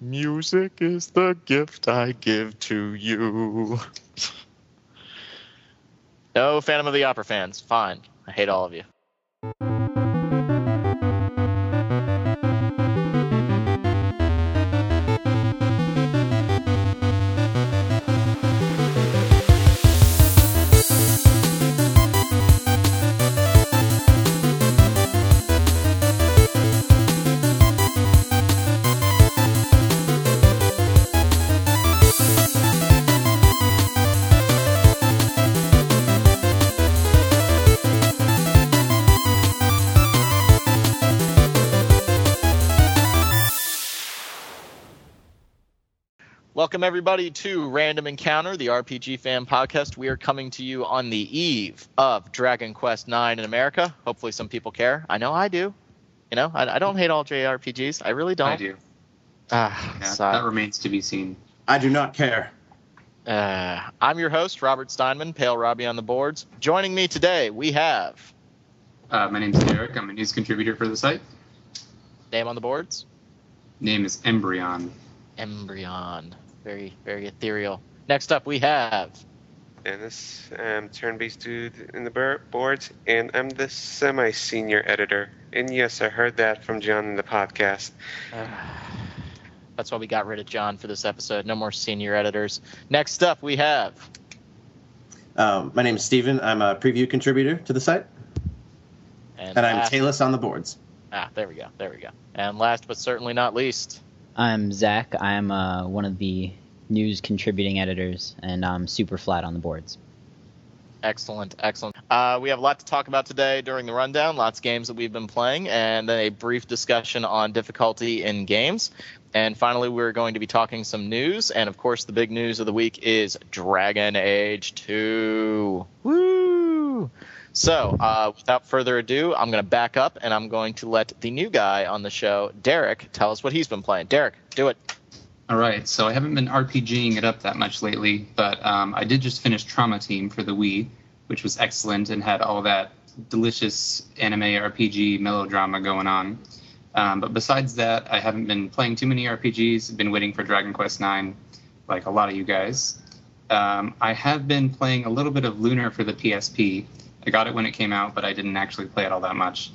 Music is the gift I give to you. no Phantom of the Opera fans. Fine. I hate all of you. Welcome, everybody, to Random Encounter, the RPG fan podcast. We are coming to you on the eve of Dragon Quest IX in America. Hopefully, some people care. I know I do. You know, I, I don't hate all JRPGs. I really don't. I do. Ah, Yeah, that remains to be seen. I do not care. Uh, I'm your host, Robert Steinman, Pale Robbie on the boards. Joining me today, we have Uh, my name's Derek. I'm a news contributor for the site. name on the boards, Name is Embryon. Embryon. Very, very ethereal. Next up, we have Dennis, I'm turn-based dude in the boards, and I'm the semi-senior editor. And yes, I heard that from John in the podcast. Uh, that's why we got rid of John for this episode. No more senior editors. Next up, we have Um, my name is Steven. I'm a preview contributor to the site, and I'm last- tailless on the boards. Ah, there we go. There we go. And last but certainly not least, I'm Zach. I'm uh, one of the news contributing editors, and I'm super flat on the boards. excellent, excellent. Uh, we have a lot to talk about today during the rundown. Lots of games that we've been playing, and then a brief discussion on difficulty in games. And finally, we're going to be talking some news. And of course, the big news of the week is Dragon Age 2. Woo! So, uh, without further ado, I'm going to back up and I'm going to let the new guy on the show, Derek, tell us what he's been playing. Derek, do it. All right, so I haven't been RPGing it up that much lately, but um, I did just finish Trauma Team for the Wii, which was excellent and had all that delicious anime RPG melodrama going on. Um, but besides that, I haven't been playing too many RPGs. I've been waiting for Dragon Quest IX, like a lot of you guys. Um, I have been playing a little bit of Lunar for the PSP. I got it when it came out, but I didn't actually play it all that much.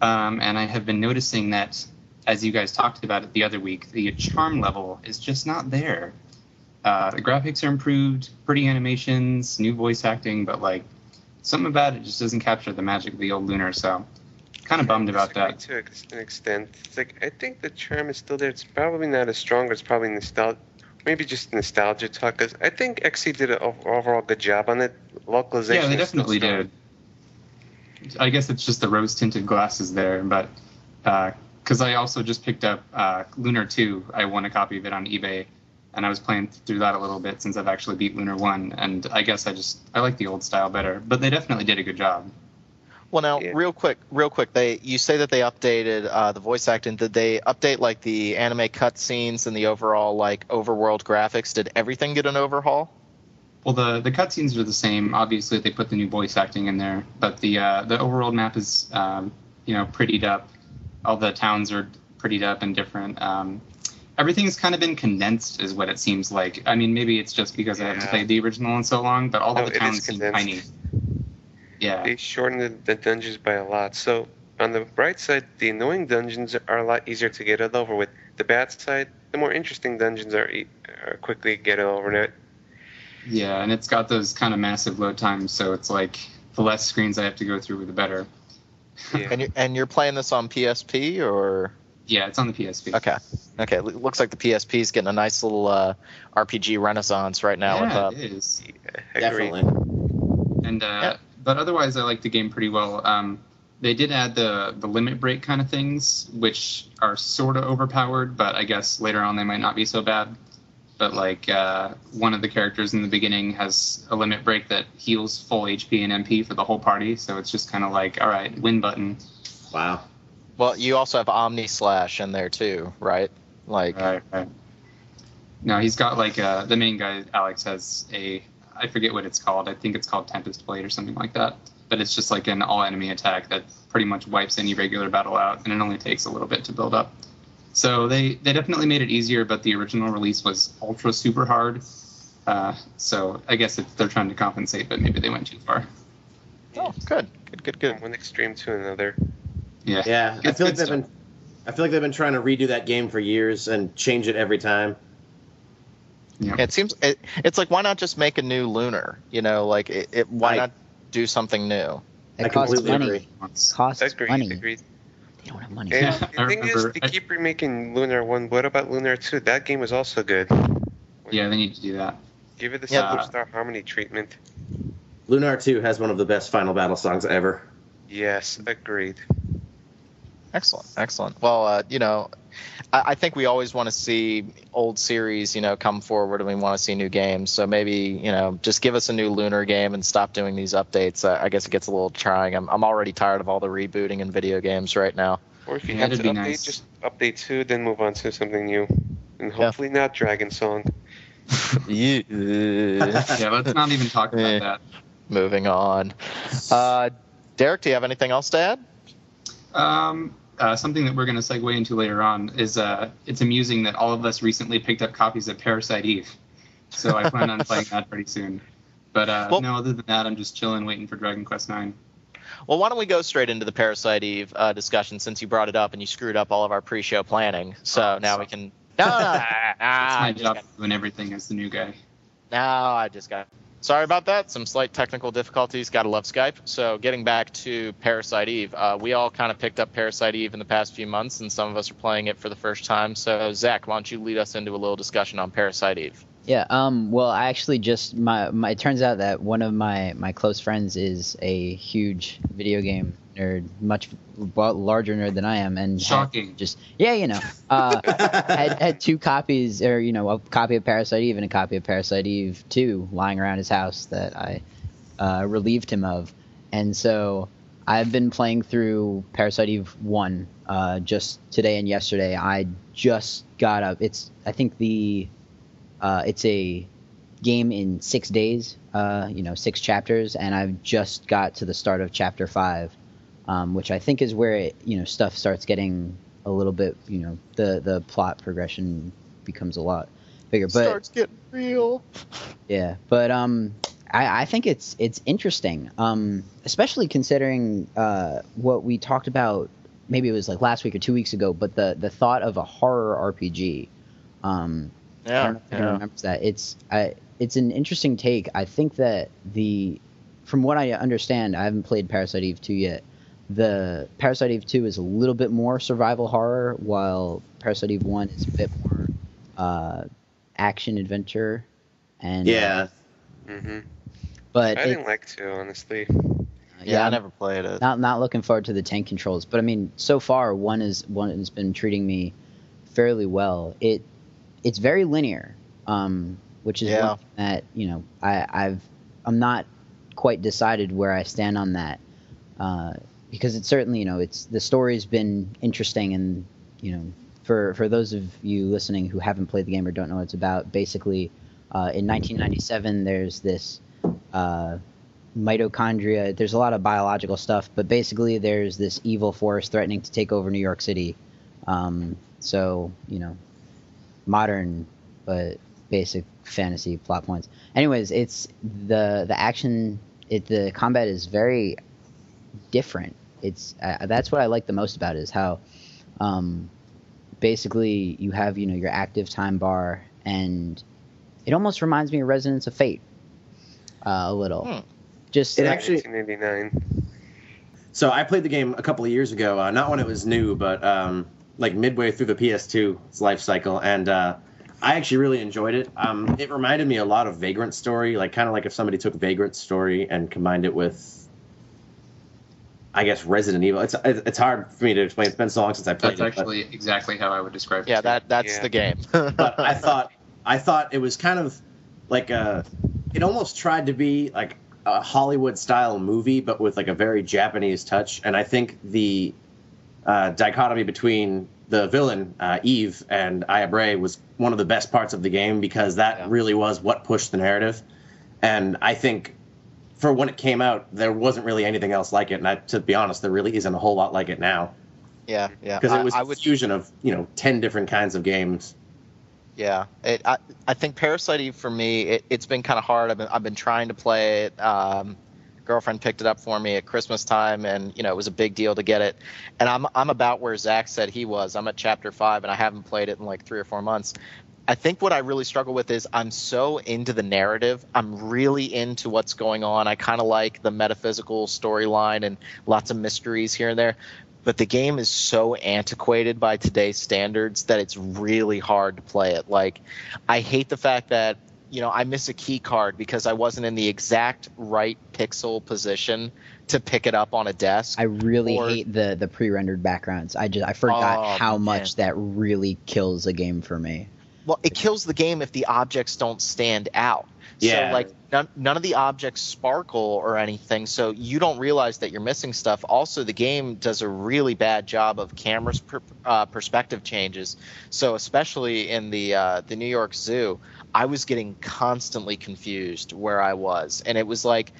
Um, and I have been noticing that, as you guys talked about it the other week, the charm level is just not there. Uh, the graphics are improved, pretty animations, new voice acting, but like something about it just doesn't capture the magic of the old Lunar. So, kind of bummed about that. To an extent, it's like I think the charm is still there. It's probably not as strong. It's probably nostalgia, maybe just nostalgia talk because I think XSEED did an overall good job on it. Localization. Yeah, they definitely did. I guess it's just the rose tinted glasses there, but because I also just picked up uh, Lunar 2, I won a copy of it on eBay, and I was playing through that a little bit since I've actually beat Lunar 1, and I guess I just I like the old style better, but they definitely did a good job. Well, now, Yeah. real quick, real quick. They you say that they updated uh, the voice acting. Did they update like the anime cutscenes and the overall like overworld graphics? Did everything get an overhaul? Well, the the cutscenes are the same. Obviously, they put the new voice acting in there, but the uh, the overworld map is um, you know prettied up. All the towns are prettied up and different. Um, everything's kind of been condensed, is what it seems like. I mean, maybe it's just because I haven't played the original in so long, but all No, the towns seem condensed. tiny. Yeah, They shortened the, the dungeons by a lot. So on the bright side, the annoying dungeons are a lot easier to get it over with. The bad side, the more interesting dungeons are, e- are quickly get it over it. yeah, and it's got those kind of massive load times, so it's like the less screens I have to go through, the better. Yeah. And you're and you're playing this on PSP or Yeah, it's on the PSP. okay, okay. It looks like the PSP is getting a nice little uh, RPG renaissance right now. with, Yeah, uh, it is. I agree. Definitely. And uh, Yeah. But otherwise, I like the game pretty well. Um, they did add the the limit break kind of things, which are sort of overpowered, but I guess later on they might not be so bad. But like uh, one of the characters in the beginning has a limit break that heals full HP and MP for the whole party, so it's just kind of like, all right, win button. Wow. well, you also have Omni Slash in there too, right? Like, Right, right. No, he's got like uh, the main guy, Alex, has a I forget what it's called. I think it's called Tempest Blade or something like that. But it's just like an all enemy attack that pretty much wipes any regular battle out, and it only takes a little bit to build up. So they they definitely made it easier, but the original release was ultra super hard. Uh, so I guess it's, they're trying to compensate, but maybe they went too far. Oh, good, good, good, good. From one extreme to another. Yeah. Yeah, I feel like they've stuff. been. I feel like they've been trying to redo that game for years and change it every time. Yeah. It seems it, it's like why not just make a new lunar? You know, like it, it, why I- not do something new? I It costs completely money. agree. Costs Agreed. money. Agreed. They don't have money. And the thing is, remember- they keep remaking Lunar One. What about Lunar Two? That game was also good. Yeah, they need to do that. Give it the Yeah. superstar harmony treatment. Lunar 2 has one of the best final battle songs ever. Yes, agreed. Excellent, excellent. Well, uh, you know, I, I think we always want to see old series, you know, come forward, and we want to see new games. So maybe, you know, just give us a new Lunar game and stop doing these updates. Uh, I guess it gets a little trying. I'm, I'm already tired of all the rebooting in video games right now. Or if you Yeah, have to update, nice. just update two, then move on to something new, and hopefully not Dragon Song. yeah. Yeah, let's not even talk Eh. about that. Moving on. Uh, Derek, do you have anything else to add? Um, uh, something that we're going to segue into later on is uh, it's amusing that all of us recently picked up copies of Parasite Eve. So I plan on playing that pretty soon. But uh, Well- no, other than that, I'm just chilling, waiting for Dragon Quest Nine. Well, why don't we go straight into the Parasite Eve uh, discussion since you brought it up and you screwed up all of our pre-show planning. So Oh, now sorry. we can. No, no, no, no, no, It's my job got- doing everything as the new guy. No, I just got. Sorry about that. Some slight technical difficulties. Gotta love Skype. So, getting back to Parasite Eve, uh, we all kind of picked up Parasite Eve in the past few months, and some of us are playing it for the first time. So, Zach, why don't you lead us into a little discussion on Parasite Eve? Yeah. Um. Well, I actually just my, my it turns out that one of my my close friends is a huge video game nerd, much larger nerd than I am, and Shocking. Just yeah, you know, uh, had had two copies, or you know, a copy of Parasite Eve and a copy of Parasite Eve Two lying around his house that I uh, relieved him of, and so I've been playing through Parasite Eve One uh, just today and yesterday. I just got up. It's I think the uh, it's a game in six days, uh, you know, six chapters, and I've just got to the start of chapter five, um, which I think is where it, you know stuff starts getting a little bit, you know, the the plot progression becomes a lot bigger. But Starts getting real. yeah, but um, I, I think it's it's interesting, um, especially considering uh, what we talked about. Maybe it was like last week or two weeks ago, but the the thought of a horror RPG. Um, I Yeah, don't know if anyone yeah. remembers that. It's I, it's an interesting take. I think that the from what I understand, I haven't played Parasite Eve 2 yet. The Parasite Eve 2 is a little bit more survival horror, while Parasite Eve 1 is a bit more uh, action adventure. And Yeah, hmm but I it- didn't like to, honestly. Yeah, I I'm never played it. not not looking forward to the tank controls. But I mean, so far one is one has been treating me fairly well. It it's very linear, um, which is Yeah. one that you know I, I've I'm not quite decided where I stand on that uh, because it's certainly you know it's the story's been interesting and you know for for those of you listening who haven't played the game or don't know what it's about, basically uh, in 1997 there's this. Uh, mitochondria. There's a lot of biological stuff, but basically there's this evil force threatening to take over New York City. Um, so you know, modern but basic fantasy plot points. Anyways, it's the the action. It the combat is very different. It's uh, that's what I like the most about it is how, um, basically you have you know your active time bar and it almost reminds me of Resonance of Fate. Uh, a little, Hmm. just It like- actually- 1989. So I played the game a couple of years ago, uh, not when it was new, but um, like midway through the PS2's life cycle, and uh, I actually really enjoyed it. Um, it reminded me a lot of Vagrant Story, like kind of like if somebody took Vagrant Story and combined it with, I guess Resident Evil. It's it's hard for me to explain. It's been so long since I played That's it. but- actually exactly how I would describe it. Yeah, that that's Yeah. the game. but I thought I thought it was kind of like a it almost tried to be like a Hollywood style movie, but with like a very Japanese touch. And I think the uh, dichotomy between the villain uh, Eve and Aya Brea was one of the best parts of the game because that Yeah. really was what pushed the narrative. And I think for when it came out, there wasn't really anything else like it. And I, to be honest, there really isn't a whole lot like it now. Yeah, yeah. because it was I a would fusion of you know ten different kinds of games. Yeah, it, I, I think Parasite Eve for me, it, it's been kind of hard. I've been, I've been trying to play it. Um, girlfriend picked it up for me at Christmas time, and you know it was a big deal to get it. And I'm I'm about where Zach said he was. I'm at chapter five, and I haven't played it in like three or four months. I think what I really struggle with is I'm so into the narrative. I'm really into what's going on. I kind of like the metaphysical storyline and lots of mysteries here and there. But the game is so antiquated by today's standards that it's really hard to play it. Like, I hate the fact that, you know, I miss a key card because I wasn't in the exact right pixel position to pick it up on a desk. I really Or- hate the the pre-rendered backgrounds. I just I forgot Oh, how man. much that really kills a game for me. Well, it kills the game if the objects don't stand out. Yeah. So like none, none of the objects sparkle or anything, so you don't realize that you're missing stuff. Also, the game does a really bad job of camera's per, uh, perspective changes. So especially in the uh, the New York Zoo, I was getting constantly confused where I was, and it was like.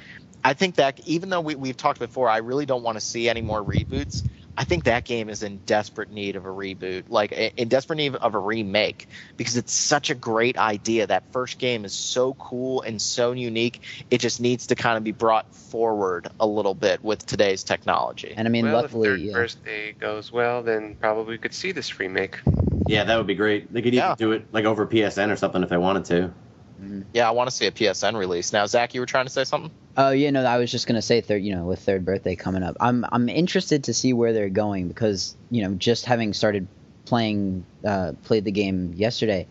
I think that even though we, we've talked before, I really don't want to see any more reboots. I think that game is in desperate need of a reboot, like in desperate need of a remake, because it's such a great idea. That first game is so cool and so unique. It just needs to kind of be brought forward a little bit with today's technology. And I mean, well, luckily, if third yeah. birthday goes well, then probably we could see this remake. Yeah, that would be great. They could Yeah. even do it like over PSN or something if they wanted to. Yeah, I want to see a PSN release. Now, Zach, you were trying to say something? Oh, yeah, no, I was just gonna say third. You know, with third birthday coming up, I'm I'm interested to see where they're going because you know, just having started playing uh, played the game yesterday,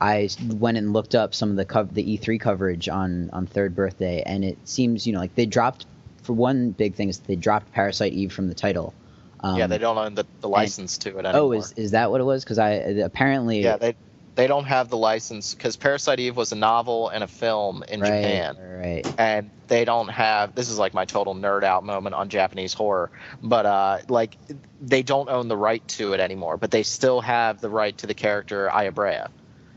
I went and looked up some of the cov- the E3 coverage on on third birthday, and it seems you know like they dropped for one big thing is they dropped Parasite Eve from the title. Um, yeah, they don't own the, the license to it anymore. Oh, is is that what it was? Because I apparently yeah, they they don't have the license because Parasite Eve was a novel and a film in right, Japan. right. and they don't have this is like my total nerd out moment on Japanese horror, but uh, like they don't own the right to it anymore, but they still have the right to the character Aya Brea.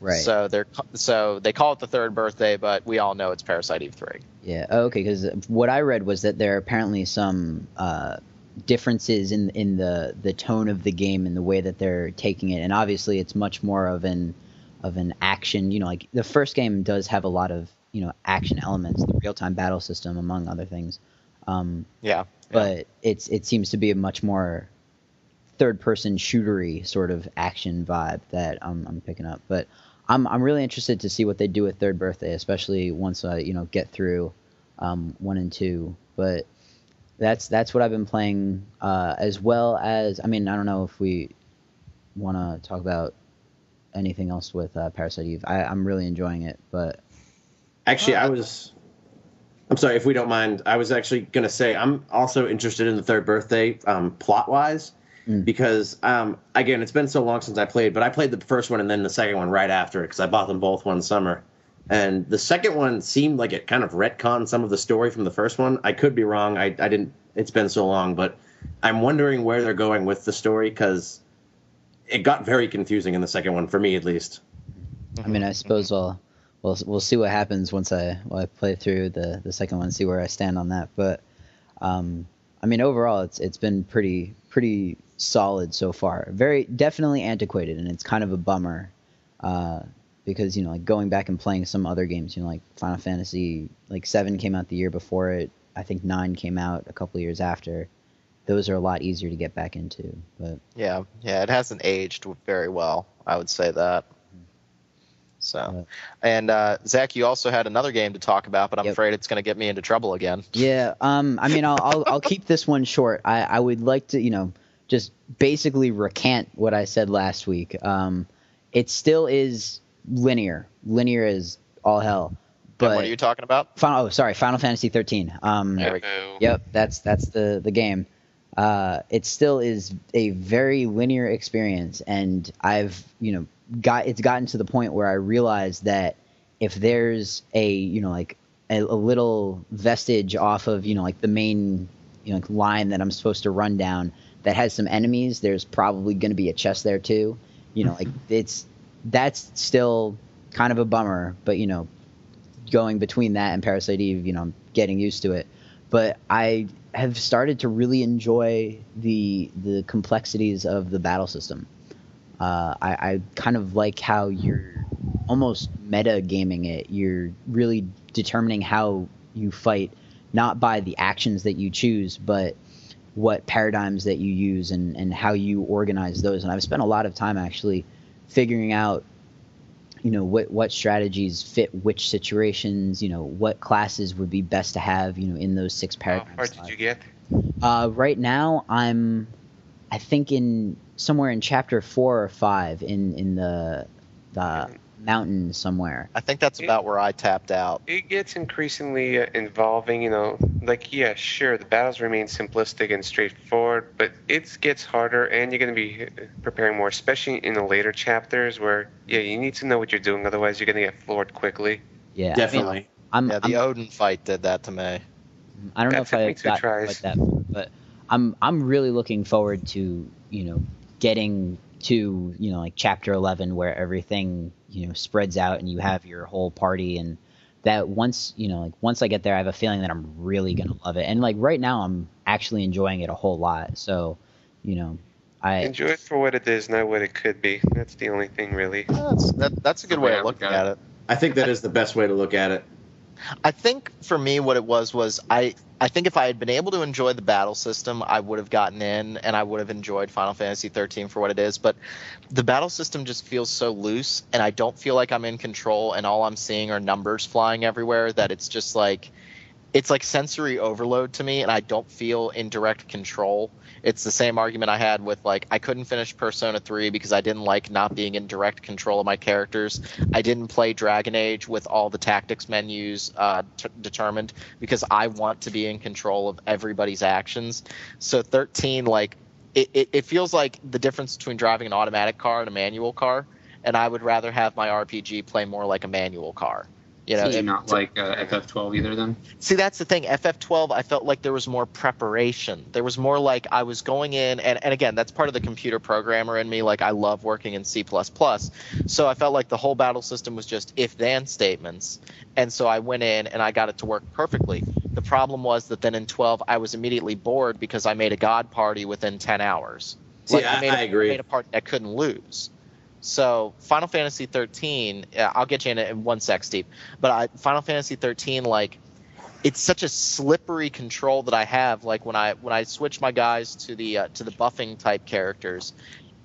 Right. So they're so they call it the third birthday, but we all know it's Parasite Eve three. Yeah. Oh, okay. Because what I read was that there are apparently some uh, differences in in the the tone of the game and the way that they're taking it, and obviously it's much more of an of an action. You know, like the first game does have a lot of you know action elements, the real time battle system, among other things. Um, Yeah, but it's it seems to be a much more third person shootery sort of action vibe that I'm, I'm picking up. But I'm I'm really interested to see what they do with Third Birthday, especially once I you know get through um, one and two. But that's that's what I've been playing, uh, as well as I mean I don't know if we want to talk about anything else with uh, Parasite Eve. I, I'm really enjoying it, but Actually, I was. I'm sorry if we don't mind. I was actually going to say I'm also interested in the third birthday um, plot wise Mm. because um, again it's been so long since I played, but I played the first one and then the second one right after because I bought them both one summer. And the second one seemed like it kind of retconned some of the story from the first one. I could be wrong. I, I didn't. It's been so long, but I'm wondering where they're going with the story because it got very confusing in the second one for me at least. I mean, I suppose we'll we'll we'll see what happens once I when I play through the the second one, see where I stand on that. But um, I mean, overall, it's it's been pretty pretty solid so far. Very definitely antiquated, and it's kind of a bummer uh, because you know, like going back and playing some other games, you know, like Final Fantasy, like seven came out the year before it. I think nine came out a couple years after. Those are a lot easier to get back into, but yeah, yeah. It hasn't aged very well. I would say that. So, and uh, Zach, you also had another game to talk about, but I'm Yep. afraid it's going to get me into trouble again. Yeah, um, I mean, I'll, I'll I'll keep this one short. I I would like to, you know, just basically recant what I said last week. Um, it still is linear. Linear is all hell. And But what are you talking about? Final, oh, sorry, Final Fantasy 13. Um, There we go. Yep, that's that's the the game. Uh, it still is a very linear experience, and I've you know got it's gotten to the point where I realize that if there's a you know like a, a little vestige off of you know like the main you know like, line that I'm supposed to run down that has some enemies, there's probably going to be a chest there too. You know, like it's that's still kind of a bummer, but you know going between that and Parasite Eve, you know, I'm getting used to it. But I have started to really enjoy the the complexities of the battle system. Uh, I, I kind of like how you're almost meta gaming it. You're really determining how you fight, not by the actions that you choose, but what paradigms that you use and, and how you organize those. And I've spent a lot of time actually figuring out, you know, what, what strategies fit which situations, you know, what classes would be best to have, you know, in those six How paradigms. far did you get? Uh, right now, I'm, I think in somewhere in chapter four or five in in the the mountain somewhere. I think that's about where I tapped out. It gets increasingly uh, involving, you know, like, yeah, sure, the battles remain simplistic and straightforward, but it gets harder, and you're going to be uh, preparing more, especially in the later chapters where, yeah, you need to know what you're doing, otherwise, you're going to get floored quickly. Yeah, I mean, Definitely. I'm, Yeah, the I'm Odin fight did that to me. I don't know if I got tries. like that, but I'm I'm really looking forward to you know getting to you know like chapter 11 where everything you know spreads out and you have your whole party and that once you know like once I get there I have a feeling that I'm really gonna love it and like right now I'm actually enjoying it a whole lot so you know I Enjoy it for what it is, not what it could be. That's the only thing, really. That's that, that's a good way way of look looking at at it. it. I think that is the best way to look at it. I think for me, what it was was I I think if I had been able to enjoy the battle system, I would have gotten in and I would have enjoyed Final Fantasy 13 for what it is. But the battle system just feels so loose, and I don't feel like I'm in control, and all I'm seeing are numbers flying everywhere. That it's just like it's like sensory overload to me, and I don't feel in direct control. It's the same argument I had with like I couldn't finish Persona 3 because I didn't like not being in direct control of my characters. I didn't play Dragon Age with all the tactics menus uh, t- determined because I want to be in control of everybody's actions. So 13, like it, it, it feels like the difference between driving an automatic car and a manual car, and I would rather have my RPG play more like a manual car. You know, Do you it- not like uh, FF12 either then? See, that's the thing. FF12, I felt like there was more preparation. There was more like I was going in, and, and again, that's part of the computer programmer in me. Like, I love working in C. So I felt like the whole battle system was just if then statements. And so I went in and I got it to work perfectly. The problem was that then in 12, I was immediately bored because I made a God party within 10 hours. See, I- made I a- agree. made a party I couldn't lose. So Final Fantasy 13, I'll get you in in one sec, Steve. But I, Final Fantasy 13, like, it's such a slippery control that I have. Like when I when I switch my guys to the uh, to the buffing type characters,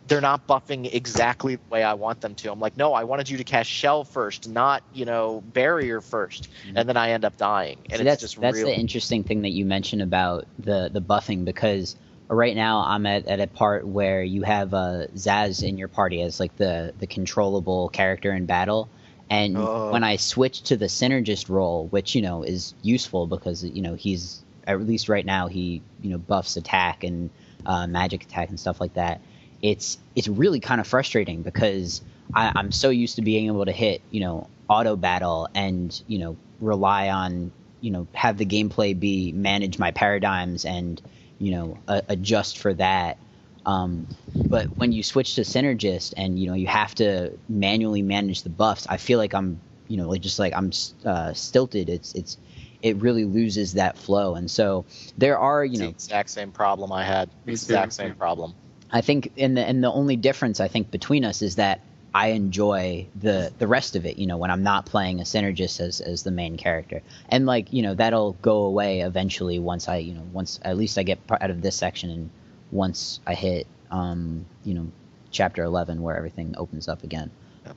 they're not buffing exactly the way I want them to. I'm like, no, I wanted you to cast shell first, not you know barrier 1st and then I end up dying, and it's that's just that's real. the interesting thing that you mentioned about the the buffing because right now I'm at, at a part where you have uh, Sazh in your party as like the the controllable character in battle, and Oh. when I switch to the synergist role, which you know is useful because you know he's at least right now he you know buffs attack and uh, magic attack and stuff like that. It's it's really kind of frustrating because I, I'm so used to being able to hit you know auto battle and you know rely on you know have the gameplay be manage my paradigms and you know a, adjust for that um, but when you switch to synergist and you know you have to manually manage the buffs i feel like i'm you know like just like i'm uh, stilted it's it's it really loses that flow and so there are you It's the know exact same problem I had. Me It's the exact same problem. I think and the and the only difference I think between us is that I enjoy the the rest of it, you know, when I'm not playing a synergist as as the main character. And like, you know, that'll go away eventually once I, you know, once at least I get out of this section and once I hit um, you know, chapter 11 where everything opens up again.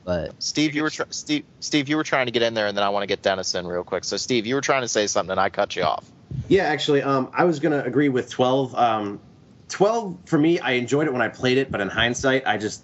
But Steve, you were tr- Steve, Steve, you were trying to get in there, and then I want to get Dennis in real quick. So, Steve, you were trying to say something, and I cut you off. Yeah, actually, um, I was gonna agree with twelve. Um, twelve for me, I enjoyed it when I played it, but in hindsight, I just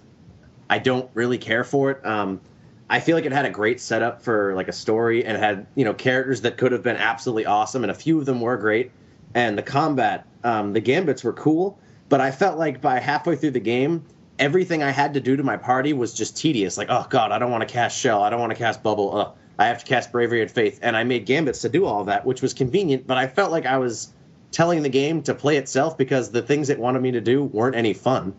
I don't really care for it. Um, I feel like it had a great setup for like a story and had you know characters that could have been absolutely awesome, and a few of them were great. And the combat, um, the gambits were cool, but I felt like by halfway through the game, everything I had to do to my party was just tedious. Like, oh god, I don't want to cast shell, I don't want to cast bubble. Ugh. I have to cast bravery and faith, and I made gambits to do all that, which was convenient. But I felt like I was telling the game to play itself because the things it wanted me to do weren't any fun.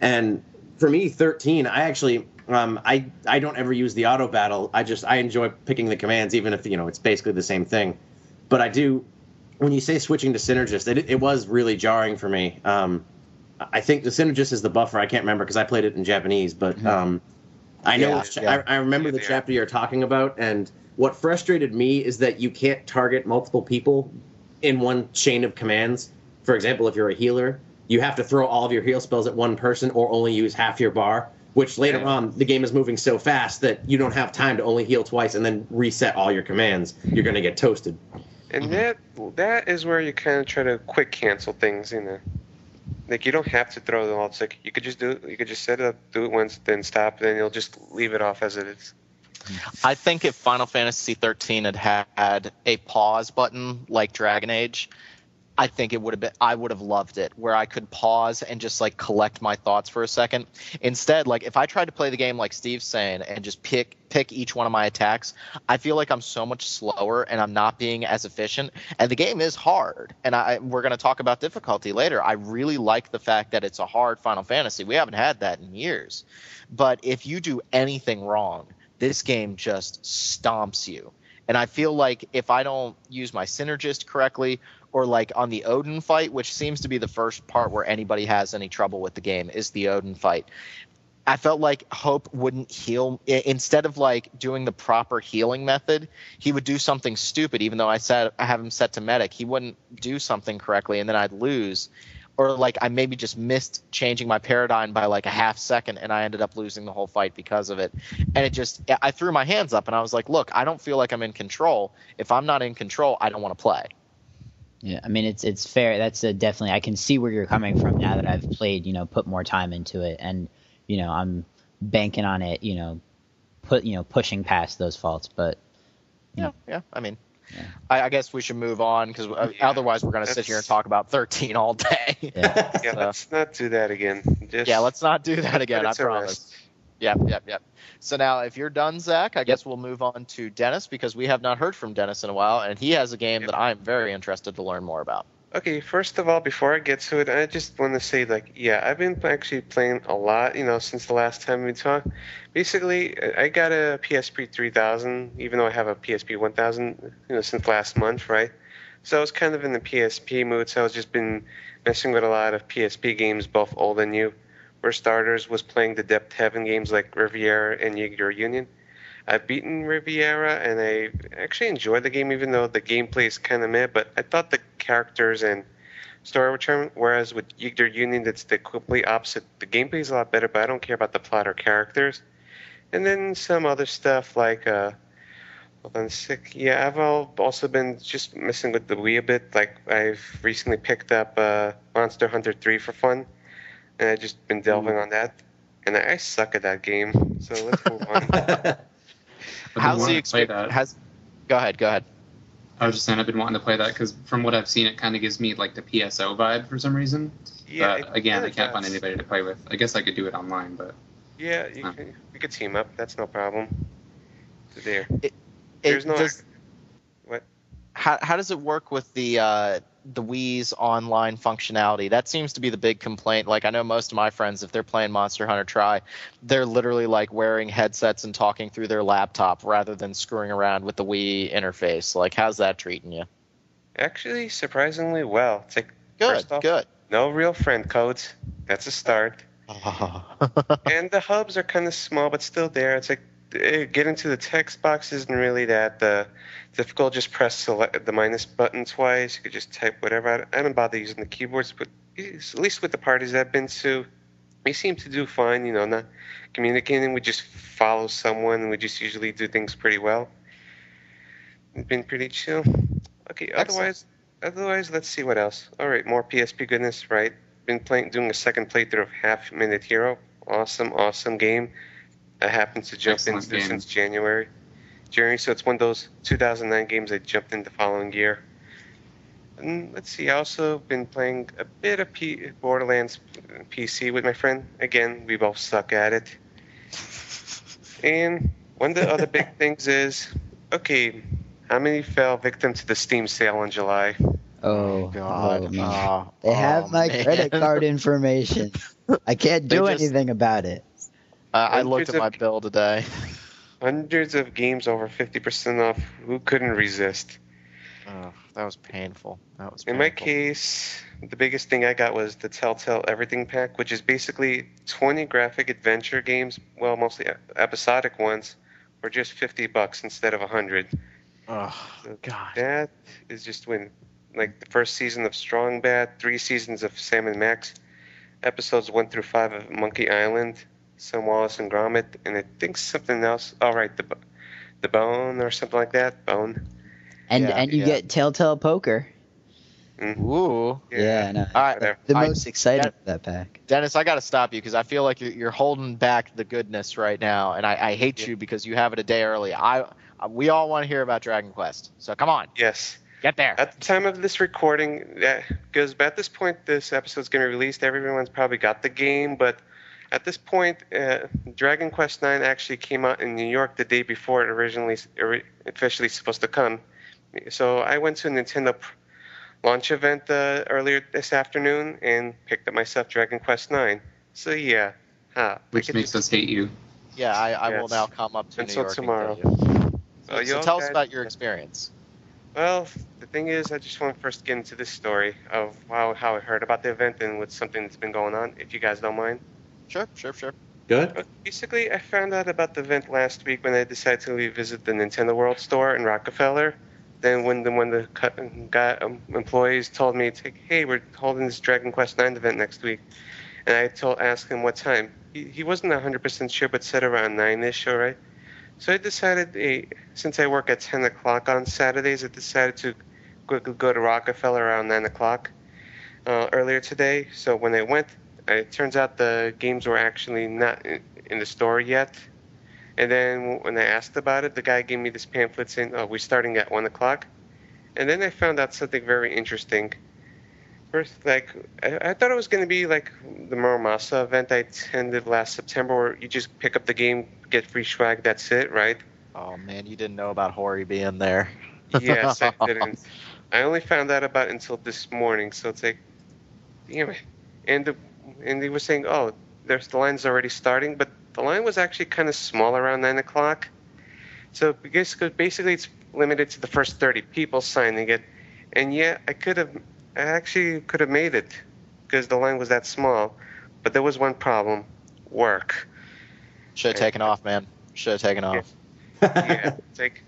And for me, 13, I actually um, I I don't ever use the auto battle. I just I enjoy picking the commands, even if you know it's basically the same thing. But I do when you say switching to synergist, it, it was really jarring for me. Um, I think the synergist is the buffer. I can't remember because I played it in Japanese, but um, I know. Yeah, which, yeah. I, I remember the Yeah. chapter you're talking about, and what frustrated me is that you can't target multiple people in one chain of commands. For example, if you're a healer, you have to throw all of your heal spells at one person or only use half your bar. Which later Yeah. on, the game is moving so fast that you don't have time to only heal twice and then reset all your commands. You're going to get toasted. And mhm. that that is where you kind of try to quick cancel things, you know. Like you don't have to throw them all. It's like you could just do it. You could just set it up, do it once, then stop, then you'll just leave it off as it is. I think if Final Fantasy 13 had had a pause button like Dragon Age, I think it would have been I would have loved it where I could pause and just like collect my thoughts for a second. Instead, like if I tried to play the game like Steve's saying and just pick pick each one of my attacks, I feel like I'm so much slower and I'm not being as efficient. And the game is hard. And I we're going to talk about difficulty later. I really like the fact that it's a hard Final Fantasy. We haven't had that in years. But if you do anything wrong, this game just stomps you. And I feel like if I don't use my synergist correctly, or like on the Odin fight, which seems to be the first part where anybody has any trouble with the game, is the Odin fight. I felt like Hope wouldn't heal instead of like doing the proper healing method. He would do something stupid, even though I said I have him set to medic. He wouldn't do something correctly, and then I'd lose, or like I maybe just missed changing my paradigm by like a half second, and I ended up losing the whole fight because of it. And it just I threw my hands up, and I was like, look, I don't feel like I'm in control. If I'm not in control, I don't want to play. Yeah, I mean it's it's fair. That's a definitely I can see where you're coming from now that I've played, you know, put more time into it, and you know I'm banking on it, you know, put you know pushing past those faults. But Yeah, yeah. I mean, Yeah. I, I guess we should move on because uh, Yeah, otherwise we're going to sit here and talk about 13 all day. yeah, Yeah, So- let's not do that again. Just, yeah, let's not do that again. I promise. rest. Yep, yep, yep. So now, if you're done, Zach, I guess we'll move on to Dennis because we have not heard from Dennis in a while, and he has a game Yep. that I'm very interested to learn more about. Okay, first of all, before I get to it, I just want to say, like, yeah, I've been actually playing a lot, you know, since the last time we talked. Basically, I got a PSP 3000, even though I have a PSP 1000, you know, since last month, right? So I was kind of in the PSP mood, so I was just been messing with a lot of PSP games, both old and new. For starters, was playing the Dept. Heaven games like Riviera and Yggdra Union. I've beaten Riviera, and I actually enjoyed the game, even though the gameplay is kind of meh. But I thought the characters and story were charming. Whereas with Yggdra Union, that's the complete opposite. The gameplay is a lot better, but I don't care about the plot or characters. And then some other stuff like, uh, a sec. Yeah, I've also been just messing with the Wii a bit. Like I've recently picked up uh, Monster Hunter 3 for fun, and I've just been delving on that. And I, I suck at that game, so let's move on. How's the wanting to play experience? Has go ahead, go ahead. I was just saying I've been wanting to play that because from what I've seen, it kind of gives me like the PSO vibe for some reason. Yeah, but again, I can't find anybody to play with. I guess I could do it online, but Yeah, you Huh. can, we could team up. That's no problem. So there. It There's no. does- what? how how does it work with the uh, the Wii's online functionality? That seems to be the big complaint. Like I know most of my friends, if they're playing Monster Hunter Tri, they're literally like wearing headsets and talking through their laptop rather than screwing around with the Wii interface. Like how's that treating you? Actually, surprisingly well. It's like Good, off- good. no real friend codes. That's a start. and the hubs are kind of small, but still there. It's like getting to the text box isn't really that uh, difficult. Just press select the minus button twice. You could just type whatever. I, I don't bother using the keyboards, but at least with the parties I've been to, we seem to do fine. You know, not communicating. We just follow someone, and we just usually do things pretty well. It's been pretty chill. Okay. Excellent. Otherwise, otherwise, let's see what else. All right, more PSP goodness. Right. Been playing, doing a second playthrough of Half Minute Hero. Awesome, awesome game. I happened to jump Excellent into game. since January. January, so it's one of those 2009 games I jumped in the following year. And let's see, I also been playing a bit of P- Borderlands PC with my friend. Again, we both suck at it. And one of the other big things is, okay, how many fell victim to the Steam sale in July? oh, oh God. oh, man. Oh, they oh, have my man. credit card information. I can't They do just- anything about it. Uh, I looked at my of- bill today. Hundreds of games over 50% off. Who couldn't resist? Oh, that was painful. That was In painful. my case, the biggest thing I got was the Telltale Everything Pack, which is basically 20 graphic adventure games, well, mostly episodic ones, for just 50 bucks instead of 100. Oh God. That is just when, like, the first season of Strong Bad, three seasons of Sam and Max, episodes one through five of Monkey Island, some Wallace and Gromit, and I think something else. All right, the Bo- the Bone or something like that. Bone. And Yeah, and you yeah. get Telltale Poker. Mm-hmm. Ooh. Yeah, I know. All right. whatever. The I- most exciting that- of that pack. Dennis, I got to stop you because I feel like you're, you're holding back the goodness right now, and I, I hate Yeah. you because you have it a day early. I uh, we all want to hear about Dragon Quest, so come on, Yes. get there. At the time of this recording, because at this point this episode's going to be released, everyone's probably got the game. But at this point, uh, Dragon Quest IX actually came out in New York the day before it originally officially supposed to come. So I went to a Nintendo launch event uh, earlier this afternoon and picked up myself Dragon Quest IX. So yeah, huh, I Which makes just- us hate you. yeah, I, I will now come up to Until New York tomorrow. And get you. So, so tell all us about your experience. Well, the thing is, I just want to first get into this story of how, how I heard about the event and what's something that's been going on, if you guys don't mind. Sure, sure, sure. Good. Basically, I found out about the event last week when I decided to revisit the Nintendo World Store in Rockefeller. Then when the when the guy, um, employees told me, to, "Hey, we're holding this Dragon Quest IX event next week," and I told asked him what time. He, he wasn't 100% sure, but said around nine-ish. All right. So I decided, eh, since I work at 10 o'clock on Saturdays, I decided to quickly go to Rockefeller around 9 o'clock uh, earlier today. So when I went, it turns out the games were actually not in, the store yet. And then when I asked about it, the guy gave me this pamphlet saying, "Oh, we're starting at one o'clock." And then I found out something very interesting. First, like I, I thought it was going to be like the Muramasa event I attended last September, where you just pick up the game, get free swag, that's it, right? Oh man, you didn't know about Horii being there. Yes, I didn't. I only found out about it until this morning, so it's like, damn it. And the, and they were saying, oh, there's the line's already starting, but the line was actually kind of small around nine o'clock. So basically, basically, it's limited to the first 30 people signing it, and yeah, I could have, I actually could have made it, because the line was that small. But there was one problem, work. Should have taken off, man. Should have taken off. yeah, it's like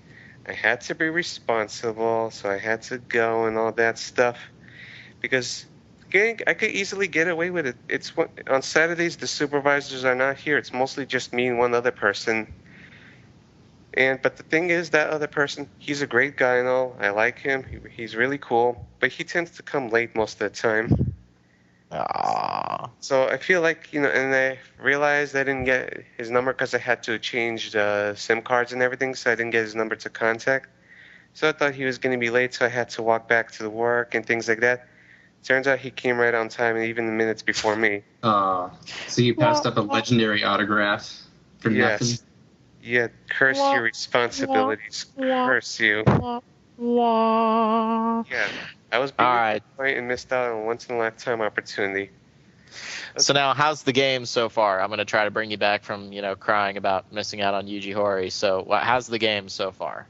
I had to be responsible, so I had to go and all that stuff because getting, I could easily get away with it. It's what, on Saturdays the supervisors are not here. It's mostly just me and one other person. And but the thing is, that other person, he's a great guy and all. I like him. He, he's really cool, but he tends to come late most of the time. Ah, So I feel like you know, and I realized I didn't get his number because I had to change the SIM cards and everything, so I didn't get his number to contact. So I thought he was going to be late, so I had to walk back to the work and things like that. Turns out he came right on time, and even minutes before me. Uh, so you passed up a legendary autograph for Yes. nothing? Yeah, curse your responsibilities. Curse you. Yeah, I was being All right. right and missed out on a once in a lifetime opportunity. So now, how's the game so far? I'm going to try to bring you back from you know crying about missing out on Yuji Horii. So, how's the game so far?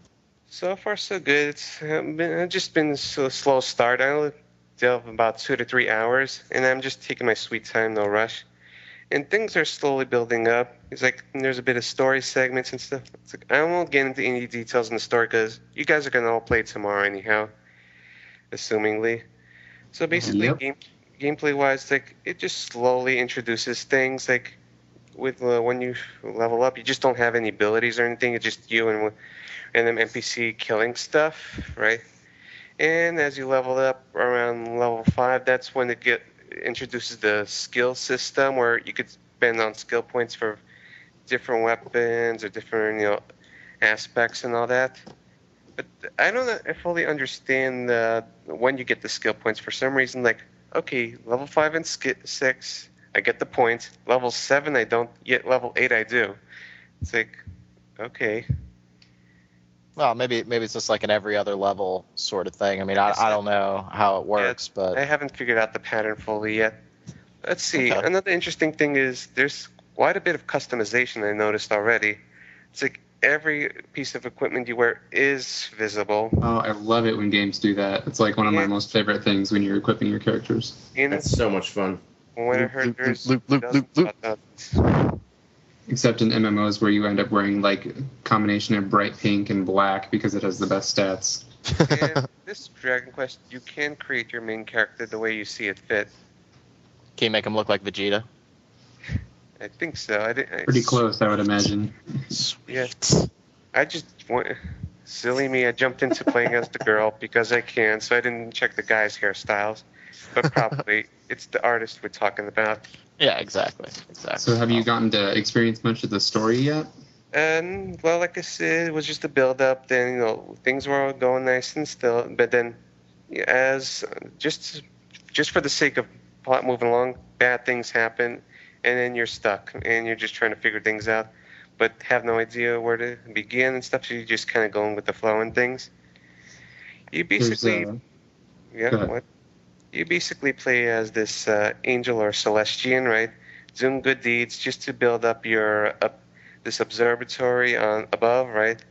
So far, so good. It's uh, been, just been a slow start. I delve about two to three hours, and I'm just taking my sweet time, no rush. And things are slowly building up. It's like there's a bit of story segments and stuff. It's like, I won't get into any details in the story because you guys are gonna all play tomorrow anyhow, assumingly. So basically, Yep. game, gameplay-wise, like it just slowly introduces things. Like with uh, when you level up, you just don't have any abilities or anything. It's just you and and an NPC killing stuff, right? And as you level up around level five, that's when it get introduces the skill system where you could spend on skill points for different weapons or different you know aspects and all that. But I don't fully understand when you get the skill points. For some reason, like okay, level five and six, I get the points. Level seven, I don't. Yet level eight, I do. It's like okay. Well, maybe maybe it's just like an every other level sort of thing. I mean, I, I don't know how it works, I but I haven't figured out the pattern fully yet. Let's see. Okay. Another interesting thing is there's quite a bit of customization I noticed already. It's like every piece of equipment you wear is visible. Oh, I love it when games do that. It's like one of my most favorite things when you're equipping your characters. And That's so much fun. when I heard loop, there's loop, loop, dozens loop, of buttons. Except in MMOs where you end up wearing like a combination of bright pink and black because it has the best stats. and this Dragon Quest, you can create your main character the way you see it fit. Can you make him look like Vegeta? I think so. I, di- I Pretty close, I would imagine. Yeah. I just want, silly me. I jumped into playing as the girl because I can, so I didn't check the guys' hairstyles. But probably it's the artist we're talking about. Yeah, exactly. Exactly. So have you gotten to experience much of the story yet? And well, like I said, it was just a build up. Then you know things were all going nice and still, but then as just just for the sake of plot moving along, bad things happen, and then you're stuck, and you're just trying to figure things out, but have no idea where to begin and stuff. So you're just kind of going with the flow and things. You basically uh, yeah, what? You basically play as this uh, angel or Celestrian, right? Doing good deeds just to build up your up this observatory on above, right?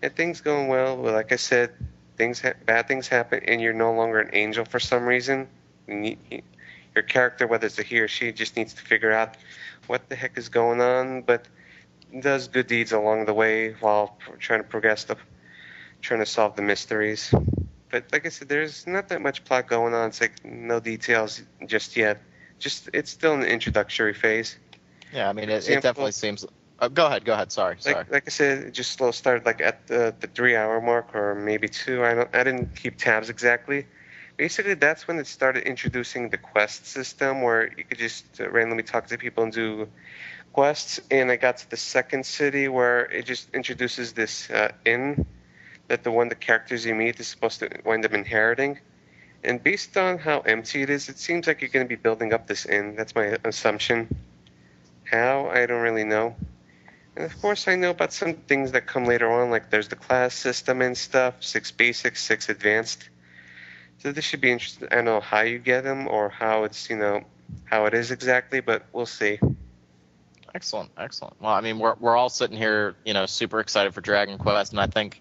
And things going well. Well, like I said, things ha- bad things happen, and you're no longer an angel for some reason. You- you- your character, whether it's a he or she, just needs to figure out what the heck is going on, but does good deeds along the way while pr- trying to progress the, trying to solve the mysteries. But like I said, there's not that much plot going on. It's like no details just yet. Just it's still in the introductory phase. yeah, I mean, it, it definitely seems. Uh, go ahead. Go ahead. Sorry. Sorry. Like, like I said, it just slow started like at the, the three hour mark or maybe two. I don't I didn't keep tabs exactly. Basically, that's when it started introducing the quest system, where you could just uh, randomly talk to people and do quests. And I got to the second city where it just introduces this uh, inn that the one the characters you meet is supposed to wind up inheriting. And based on how empty it is, it seems like you're going to be building up this inn. That's my assumption. How I don't really know. And of course, I know about some things that come later on, like there's the class system and stuff, six basic, six advanced. So this should be interesting. I don't know how you get them or how it's, you know, how it is exactly, but we'll see. Excellent, excellent. Well, I mean, we're we're all sitting here, you know, super excited for Dragon Quest, and I think,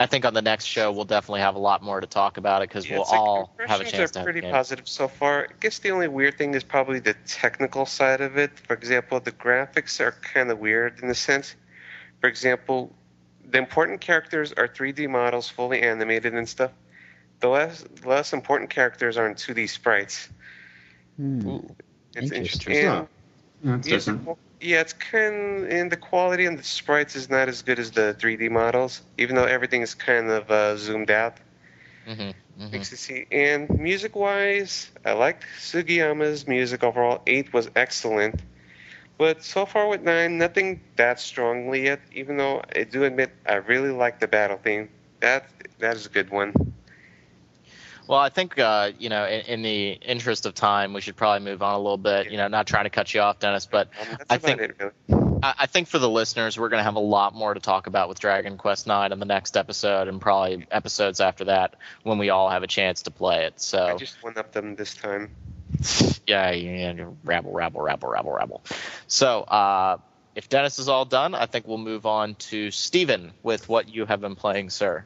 I think on the next show we'll definitely have a lot more to talk about it because Yeah, we'll like all have a impressions chance are to have pretty a game. positive so far. I guess the only weird thing is probably the technical side of it. For example, the graphics are kind of weird in a sense. For example, the important characters are 3D models, fully animated and stuff. The less less important characters are in 2D sprites. Hmm. It's Interesting. interesting. Huh. And That's music- different. Yeah, it's kind of. and the quality and the sprites is not as good as the 3D models, even though everything is kind of uh, zoomed out. hmm hmm Makes to see. And music wise, I liked Sugiyama's music overall. Eight was excellent. But so far with nine, nothing that strongly yet, even though I do admit I really like the battle theme. That that is a good one. Well, I think uh, you know, in, in the interest of time, we should probably move on a little bit. You know, not trying to cut you off, Dennis, but Um, I think- it really. I, I think for the listeners, we're going to have a lot more to talk about with Dragon Quest Nine in the next episode, and probably episodes after that when we all have a chance to play it. So I just went up them this time. yeah, yeah, rabble, rabble, rabble, rabble, rabble. So uh, if Dennis is all done, I think we'll move on to Steven with what you have been playing, sir.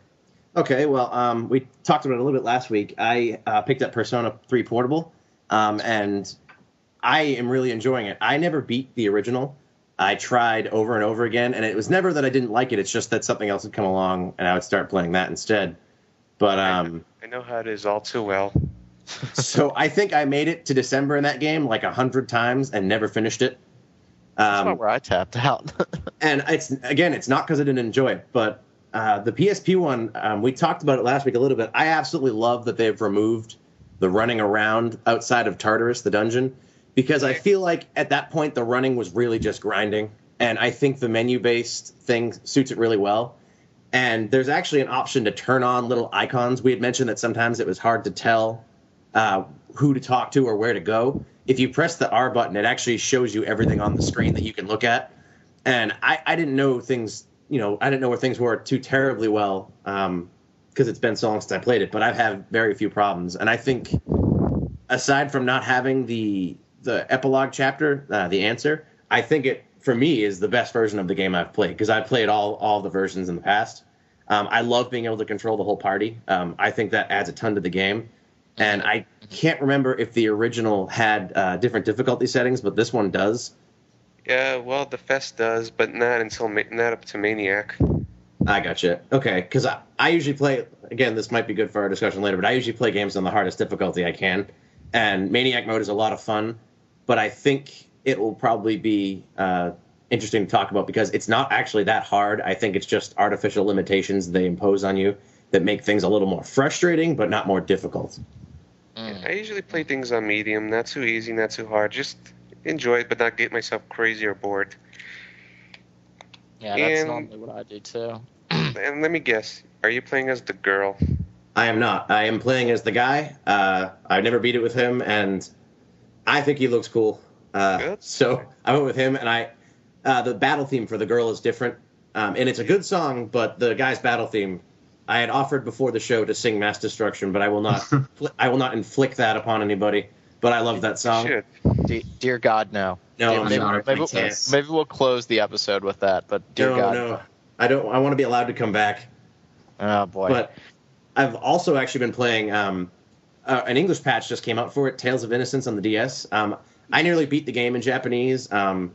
Okay, well, um, we talked about it a little bit last week. I uh, picked up Persona 3 Portable, um, and I am really enjoying it. I never beat the original. I tried over and over again, and it was never that I didn't like it. It's just that something else had come along, and I would start playing that instead. But um, I know how it is all too well. so I think I made it to December in that game like a hundred times and never finished it. That's Um, not where I tapped out. and it's again, it's not because I didn't enjoy it, but uh, the PSP one, um, we talked about it last week a little bit. I absolutely love that they've removed the running around outside of Tartarus, the dungeon, because I feel like at that point the running was really just grinding, and I think the menu-based thing suits it really well. And there's actually an option to turn on little icons. We had mentioned that sometimes it was hard to tell uh, who to talk to or where to go. If you press the R button, it actually shows you everything on the screen that you can look at. And I, I didn't know things, you know, I didn't know where things were too terribly well because it's been so long since I played it. But I've had very few problems, and I think aside from not having the the epilogue chapter, uh, the answer, I think it for me is the best version of the game I've played because I've played all all the versions in the past. Um, I love being able to control the whole party. Um, I think that adds a ton to the game. And I can't remember if the original had uh, different difficulty settings, but this one does. Yeah, well, the Fest does, but not until ma- not up to Maniac. I gotcha. Okay, because I, I usually play. Again, this might be good for our discussion later, but I usually play games on the hardest difficulty I can, and Maniac mode is a lot of fun. But I think it will probably be uh, interesting to talk about because it's not actually that hard. I think it's just artificial limitations they impose on you that make things a little more frustrating, but not more difficult. Mm. I usually play things on medium, not too easy, not too hard. Just enjoy it, but not get myself crazy or bored. Yeah, that's And- normally what I do too. And let me guess, are you playing as the girl? I am not. I am playing as the guy. Uh, I never beat it with him, and I think he looks cool. Uh, Good. so I went with him, and I. Uh, the battle theme for the girl is different, um, and it's a good song. But the guy's battle theme, I had offered before the show to sing "Mass Destruction," but I will not. fl- I will not inflict that upon anybody. But I love that song. Shit. De- dear God, no. No, Yeah, I'm maybe, not. maybe, maybe we'll close the episode with that. But dear no, God, no, I don't. I want to be allowed to come back. oh boy. But I've also actually been playing. Um, uh, an English patch just came out for it, Tales of Innocence on the DS. Um, I nearly beat the game in Japanese. Um,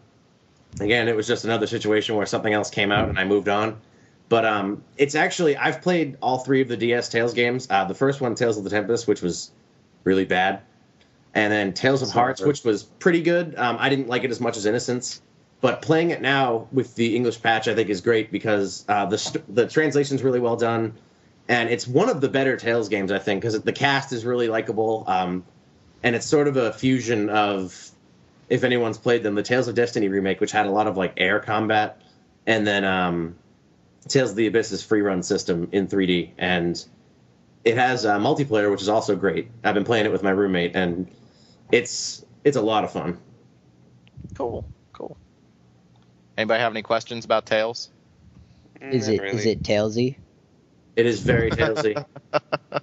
again, it was just another situation where something else came out and I moved on. But um, it's actually I've played all three of the DS Tales games. Uh, the first one, Tales of the Tempest, which was really bad, and then Tales of Hearts, which was pretty good. Um, I didn't like it as much as Innocence, but playing it now with the English patch, I think is great because uh, the st- the translation's really well done, and it's one of the better Tales games I think because the cast is really likable, um, and it's sort of a fusion of if anyone's played them, the Tales of Destiny remake, which had a lot of like air combat, and then um, Tales of the Abyss's free run system in 3D, and it has uh, multiplayer, which is also great. I've been playing it with my roommate, and it's it's a lot of fun. cool, cool. Anybody have any questions about Tails? Is Not it is really. it Tailsy? It is very Talesy.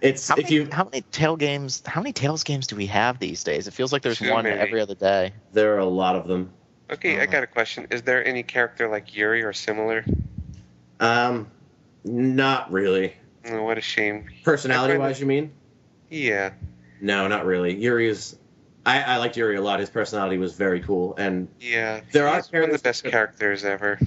it's How if many, you how many tail games? How many Tails games do we have these days? It feels like there's Too one many. every other day. there are a lot of them. Okay, I got a question. Is there any character like Yuri or similar? Um, not really. Oh, what a shame. Personality wise, you mean? Yeah. No, not really. Yuri is. I, I liked Yuri a lot. His personality was very cool, and Yeah. There are he's one of the best characters ever.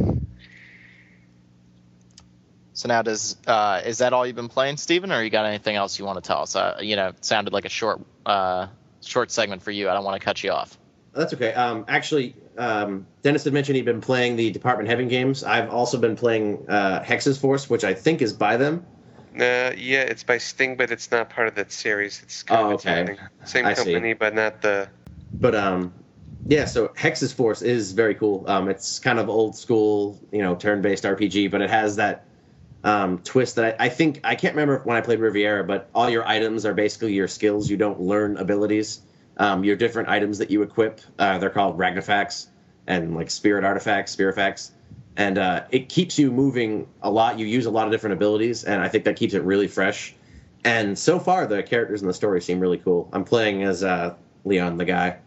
So now, does uh, is that all you've been playing, Steven, or you got anything else you want to tell us? Uh, you know, it sounded like a short uh, short segment for you. I don't want to cut you off. that's okay. Um, actually, um, Dennis had mentioned he'd been playing the Department Heaven games. I've also been playing uh, Hexyz Force, which I think is by them. Uh, yeah, it's by Sting, but it's not part of that series. It's kind Oh, of okay. Same I see. company, but not the. But um, yeah. So Hexyz Force is very cool. Um, it's kind of old school, you know, turn-based RPG, but it has that um, twist that I, I think I can't remember when I played Riviera, but all your items are basically your skills. You don't learn abilities. Um, your different items that you equip, uh, they're called Ragnafacts and like spirit artifacts, spirifacts, and uh, it keeps you moving a lot. You use a lot of different abilities, and I think that keeps it really fresh. And so far, the characters in the story seem really cool. I'm playing as uh, Leon, the guy.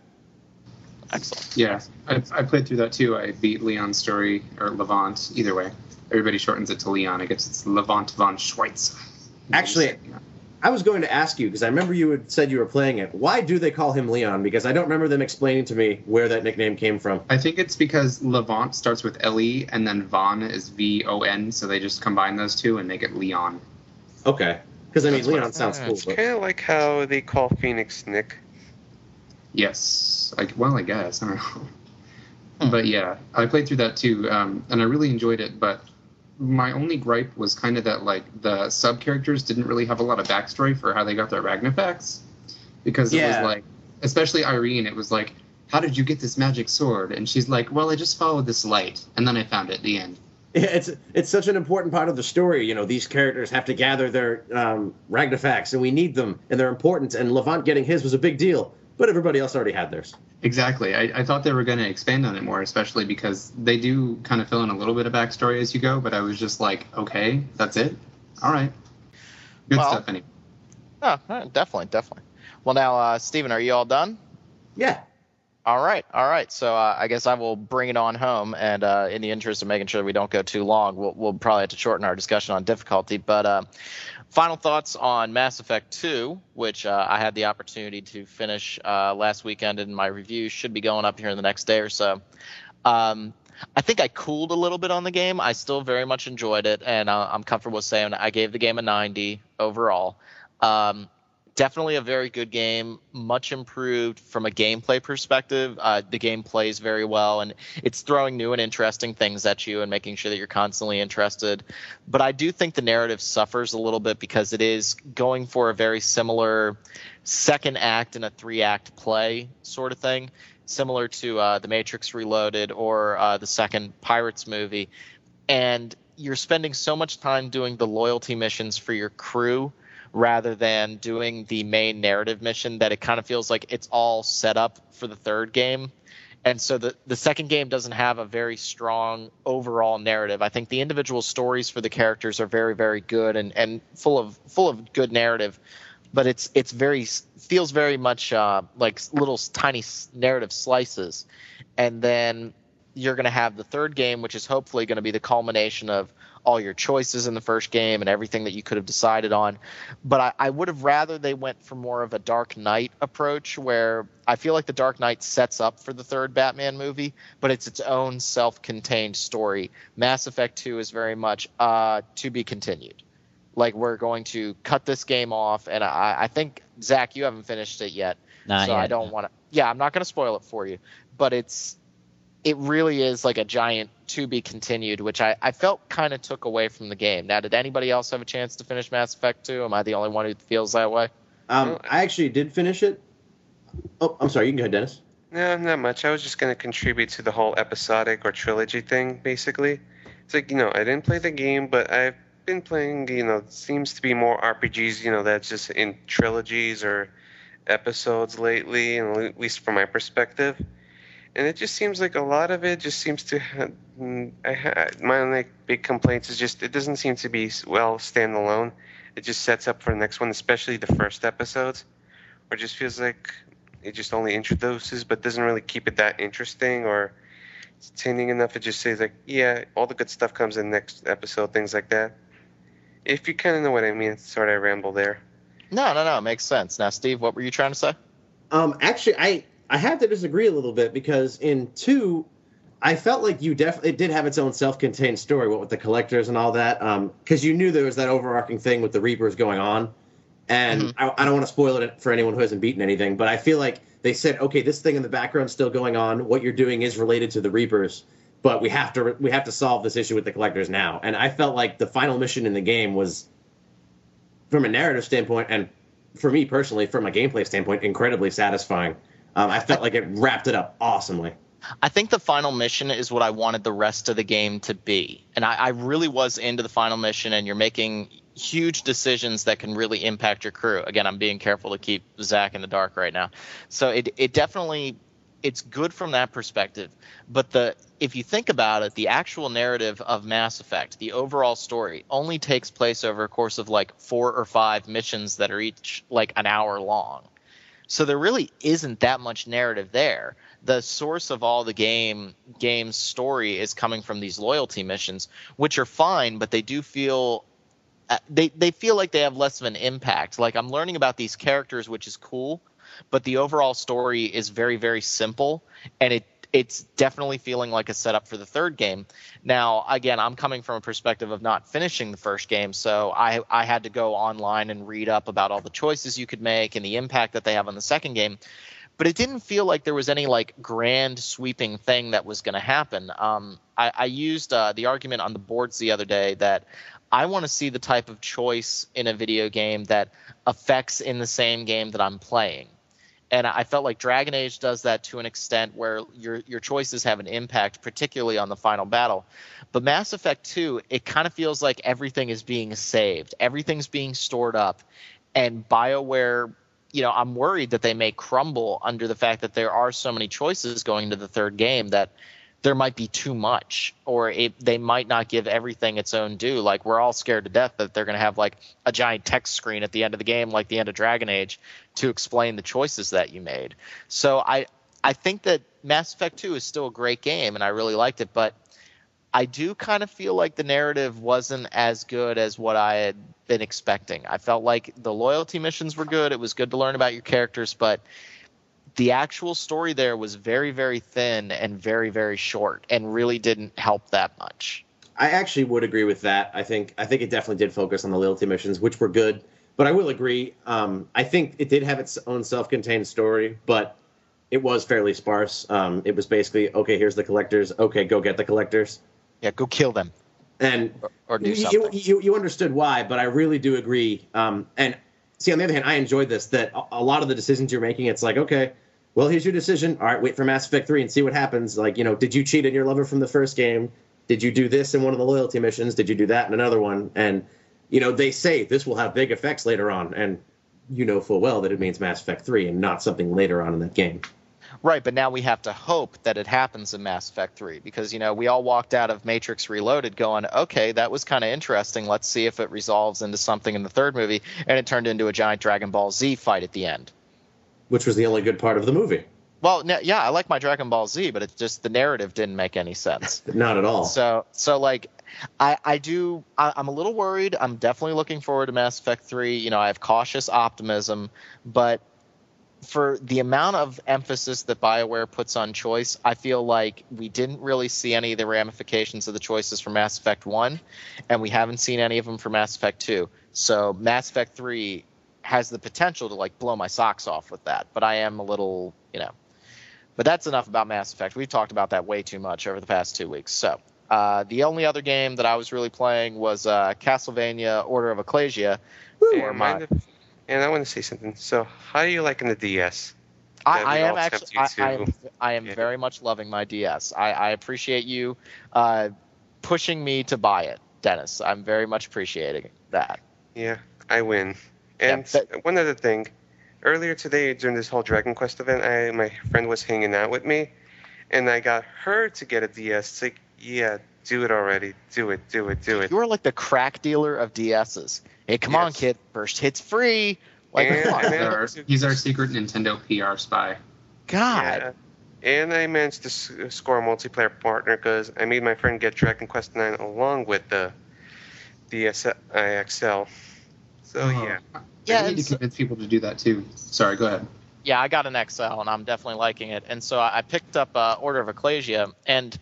Excellent. Yeah, I, I played through that too. I beat Leon's story or Levant, either way. Everybody shortens it to Leon. I guess it's Levant von Schweitz. Actually, I was going to ask you because I remember you had said you were playing it. Why do they call him Leon? Because I don't remember them explaining to me where that nickname came from. I think it's because Levant starts with L E and then Von is V O N, so they just combine those two and make it Leon. Okay, because I mean That's what- Leon sounds cool. It's But, kind of like how they call Phoenix Nick. Yes. I, well, I guess. I don't know. But yeah, I played through that too, um, and I really enjoyed it. But my only gripe was kind of that like the sub characters didn't really have a lot of backstory for how they got their Ragnafacts, because it Yeah. was like, especially Irene, it was like, how did you get this magic sword? And she's like, well, I just followed this light, and then I found it at the end. yeah, it's it's such an important part of the story. You know, these characters have to gather their um, Ragnafacts, and we need them, and they're important. And Levant getting his was a big deal, but everybody else already had theirs. Exactly. I, I thought they were going to expand on it more, especially because they do kind of fill in a little bit of backstory as you go. But I was just like, okay, that's it. All right. Good Well- stuff. Anyway. Oh, definitely, definitely. Well, now, uh, Steven, are you all done? Yeah. All right, all right. So uh, I guess I will bring it on home, and uh, in the interest of making sure we don't go too long, we'll, we'll probably have to shorten our discussion on difficulty. But uh, final thoughts on Mass Effect 2, which uh, I had the opportunity to finish uh, last weekend, and my review should be going up here in the next day or so. Um, I think I cooled a little bit on the game. I still very much enjoyed it, and uh, I'm comfortable saying I gave the game a 90 overall. Um, definitely a very good game, much improved from a gameplay perspective. Uh, the game plays very well, and it's throwing new and interesting things at you and making sure that you're constantly interested. But I do think the narrative suffers a little bit because it is going for a very similar second act in a three act play sort of thing, similar to uh, The Matrix Reloaded or uh, the second Pirates movie. And you're spending so much time doing the loyalty missions for your crew rather than doing the main narrative mission that it kind of feels like it's all set up for the third game. And so the, the second game doesn't have a very strong overall narrative. I think the individual stories for the characters are very, very good and, and full of full of good narrative, but it's it's very feels very much uh, like little tiny narrative slices. And then you're going to have the third game, which is hopefully going to be the culmination of all your choices in the first game and everything that you could have decided on. But I, I would have rather they went for more of a Dark Knight approach where I feel like the Dark Knight sets up for the third Batman movie, but it's its own self contained story. Mass Effect 2 is very much uh, to be continued. Like we're going to cut this game off, and I, I think Zach, you haven't finished it yet, Not so yet, I don't want to. Yeah, I'm not going to spoil it for you, but it's it really is like a giant to be continued, which I, I felt kind of took away from the game. Now, did anybody else have a chance to finish Mass Effect 2? Am I the only one who feels that way? Um, I actually did finish it. Oh, I'm sorry. You can go ahead, Dennis. No, not much. I was just going to contribute to the whole episodic or trilogy thing, basically. It's like, you know, I didn't play the game, but I've been playing, you know, seems to be more RPGs, you know, that's just in trilogies or episodes lately, at least from my perspective. And it just seems like a lot of it just seems to. ha- mm, I ha- my only big complaints is just it doesn't seem to be s- well standalone. It just sets up for the next one, especially the first episodes, or it just feels like it just only introduces but doesn't really keep it that interesting or entertaining enough. It just says like, yeah, all the good stuff comes in next episode, things like that. If you kind of know what I mean, sorry I ramble there. No, no, no. It makes sense. Now, Steve, what were you trying to say? Um, actually, I I have to disagree a little bit because in two, I felt like you definitely it did have its own self-contained story, what with the collectors and all that. Um, because you knew there was that overarching thing with the Reapers going on, and Mhm. I, I don't want to spoil it for anyone who hasn't beaten anything, but I feel like they said, okay, this thing in the background's still going on. What you're doing is related to the Reapers, but we have to we have to solve this issue with the collectors now. And I felt like the final mission in the game was, from a narrative standpoint, and for me personally, from a gameplay standpoint, incredibly satisfying. Um, I felt like it wrapped it up awesomely. I think the final mission is what I wanted the rest of the game to be. And I, I really was into the final mission, and you're making huge decisions that can really impact your crew. Again, I'm being careful to keep Zach in the dark right now. So it, it definitely it's good from that perspective. But the if you think about it, the actual narrative of Mass Effect, the overall story, only takes place over a course of like four or five missions that are each like an hour long. So there really isn't that much narrative there. The source of all the game game's story is coming from these loyalty missions, which are fine, but they do feel uh, they they feel like they have less of an impact. Like I'm learning about these characters, which is cool, but the overall story is very very simple, and it it's definitely feeling like a setup for the third game. Now, again, I'm coming from a perspective of not finishing the first game, so I I had to go online and read up about all the choices you could make and the impact that they have on the second game. But it didn't feel like there was any like grand sweeping thing that was going to happen. Um, I, I used uh, the argument on the boards the other day that I want to see the type of choice in a video game that affects in the same game that I'm playing. And I felt like Dragon Age does that to an extent where your your choices have an impact, particularly on the final battle. But Mass Effect 2, it kind of feels like everything is being saved, everything's being stored up, and BioWare, you know, I'm worried that they may crumble under the fact that there are so many choices going into the third game that there might be too much or it, they might not give everything its own due like we're all scared to death that they're going to have like a giant text screen at the end of the game like the end of dragon age to explain the choices that you made so i I think that Mass Effect 2 is still a great game, and I really liked it, but I do kind of feel like the narrative wasn't as good as what I had been expecting. I felt like the loyalty missions were good. It was good to learn about your characters, but the actual story there was very, very thin and very, very short, and really didn't help that much. I actually would agree with that. I think I think it definitely did focus on the loyalty missions, which were good. But I will agree. Um, I think it did have its own self-contained story, but it was fairly sparse. Um, it was basically okay. Here's the collectors. Okay, go get the collectors. Yeah, go kill them And or, or do you, you you understood why, but I really do agree. Um, and see, on the other hand, I enjoyed this. That a, lot of the decisions you're making, it's like, okay, well, here's your decision. All right, wait for Mass Effect three and see what happens. Like, you know, did you cheat on your lover from the first game? Did you do this in one of the loyalty missions? Did you do that in another one? And you know, they say this will have big effects later on, and you know full well that it means Mass Effect three and not something later on in that game. Right, but now we have to hope that it happens in Mass Effect 3 because, you know, we all walked out of Matrix Reloaded going, okay, that was kind of interesting. Let's see if it resolves into something in the third movie. And it turned into a giant Dragon Ball Z fight at the end. which was the only good part of the movie. Well, yeah, I like my Dragon Ball Z, but it's just the narrative didn't make any sense. Not at all. So, so like, I, I do, I, I'm a little worried. I'm definitely looking forward to Mass Effect 3. You know, I have cautious optimism, but for the amount of emphasis that BioWare puts on choice, I feel like we didn't really see any of the ramifications of the choices for Mass Effect 1, and we haven't seen any of them for Mass Effect 2. So Mass Effect 3 has the potential to like blow my socks off with that, but I am a little, you know. But that's enough about Mass Effect. We've talked about that way too much over the past two weeks. So uh, the only other game that I was really playing was uh, Castlevania Order of Ecclesia. for And, my- mind if- and I want to say something. So, how are you liking the DS? I, I am actually. I, I am. I am Yeah. very much loving my DS. I, I appreciate you uh, pushing me to buy it, Dennis. I'm very much appreciating that. Yeah, I win. And Yeah, one other thing, earlier today during this whole Dragon Quest event, I my friend was hanging out with me, and I got her to get a DS. It's like, yeah, do it already, do it, do it, do it. You are like the crack dealer of DSs. Hey, come on, Yes. kid! First hit's free. Like, And- come on. He's our, he's our secret Nintendo PR spy. God. Yeah. And I managed to score a multiplayer partner because I made my friend get Dragon Quest 9 along with the DSi So yeah, Yeah, I need to convince people to do that too. Sorry, go ahead. yeah, I got an XL and I'm definitely liking it. And so I I picked up uh, Order of Ecclesia, and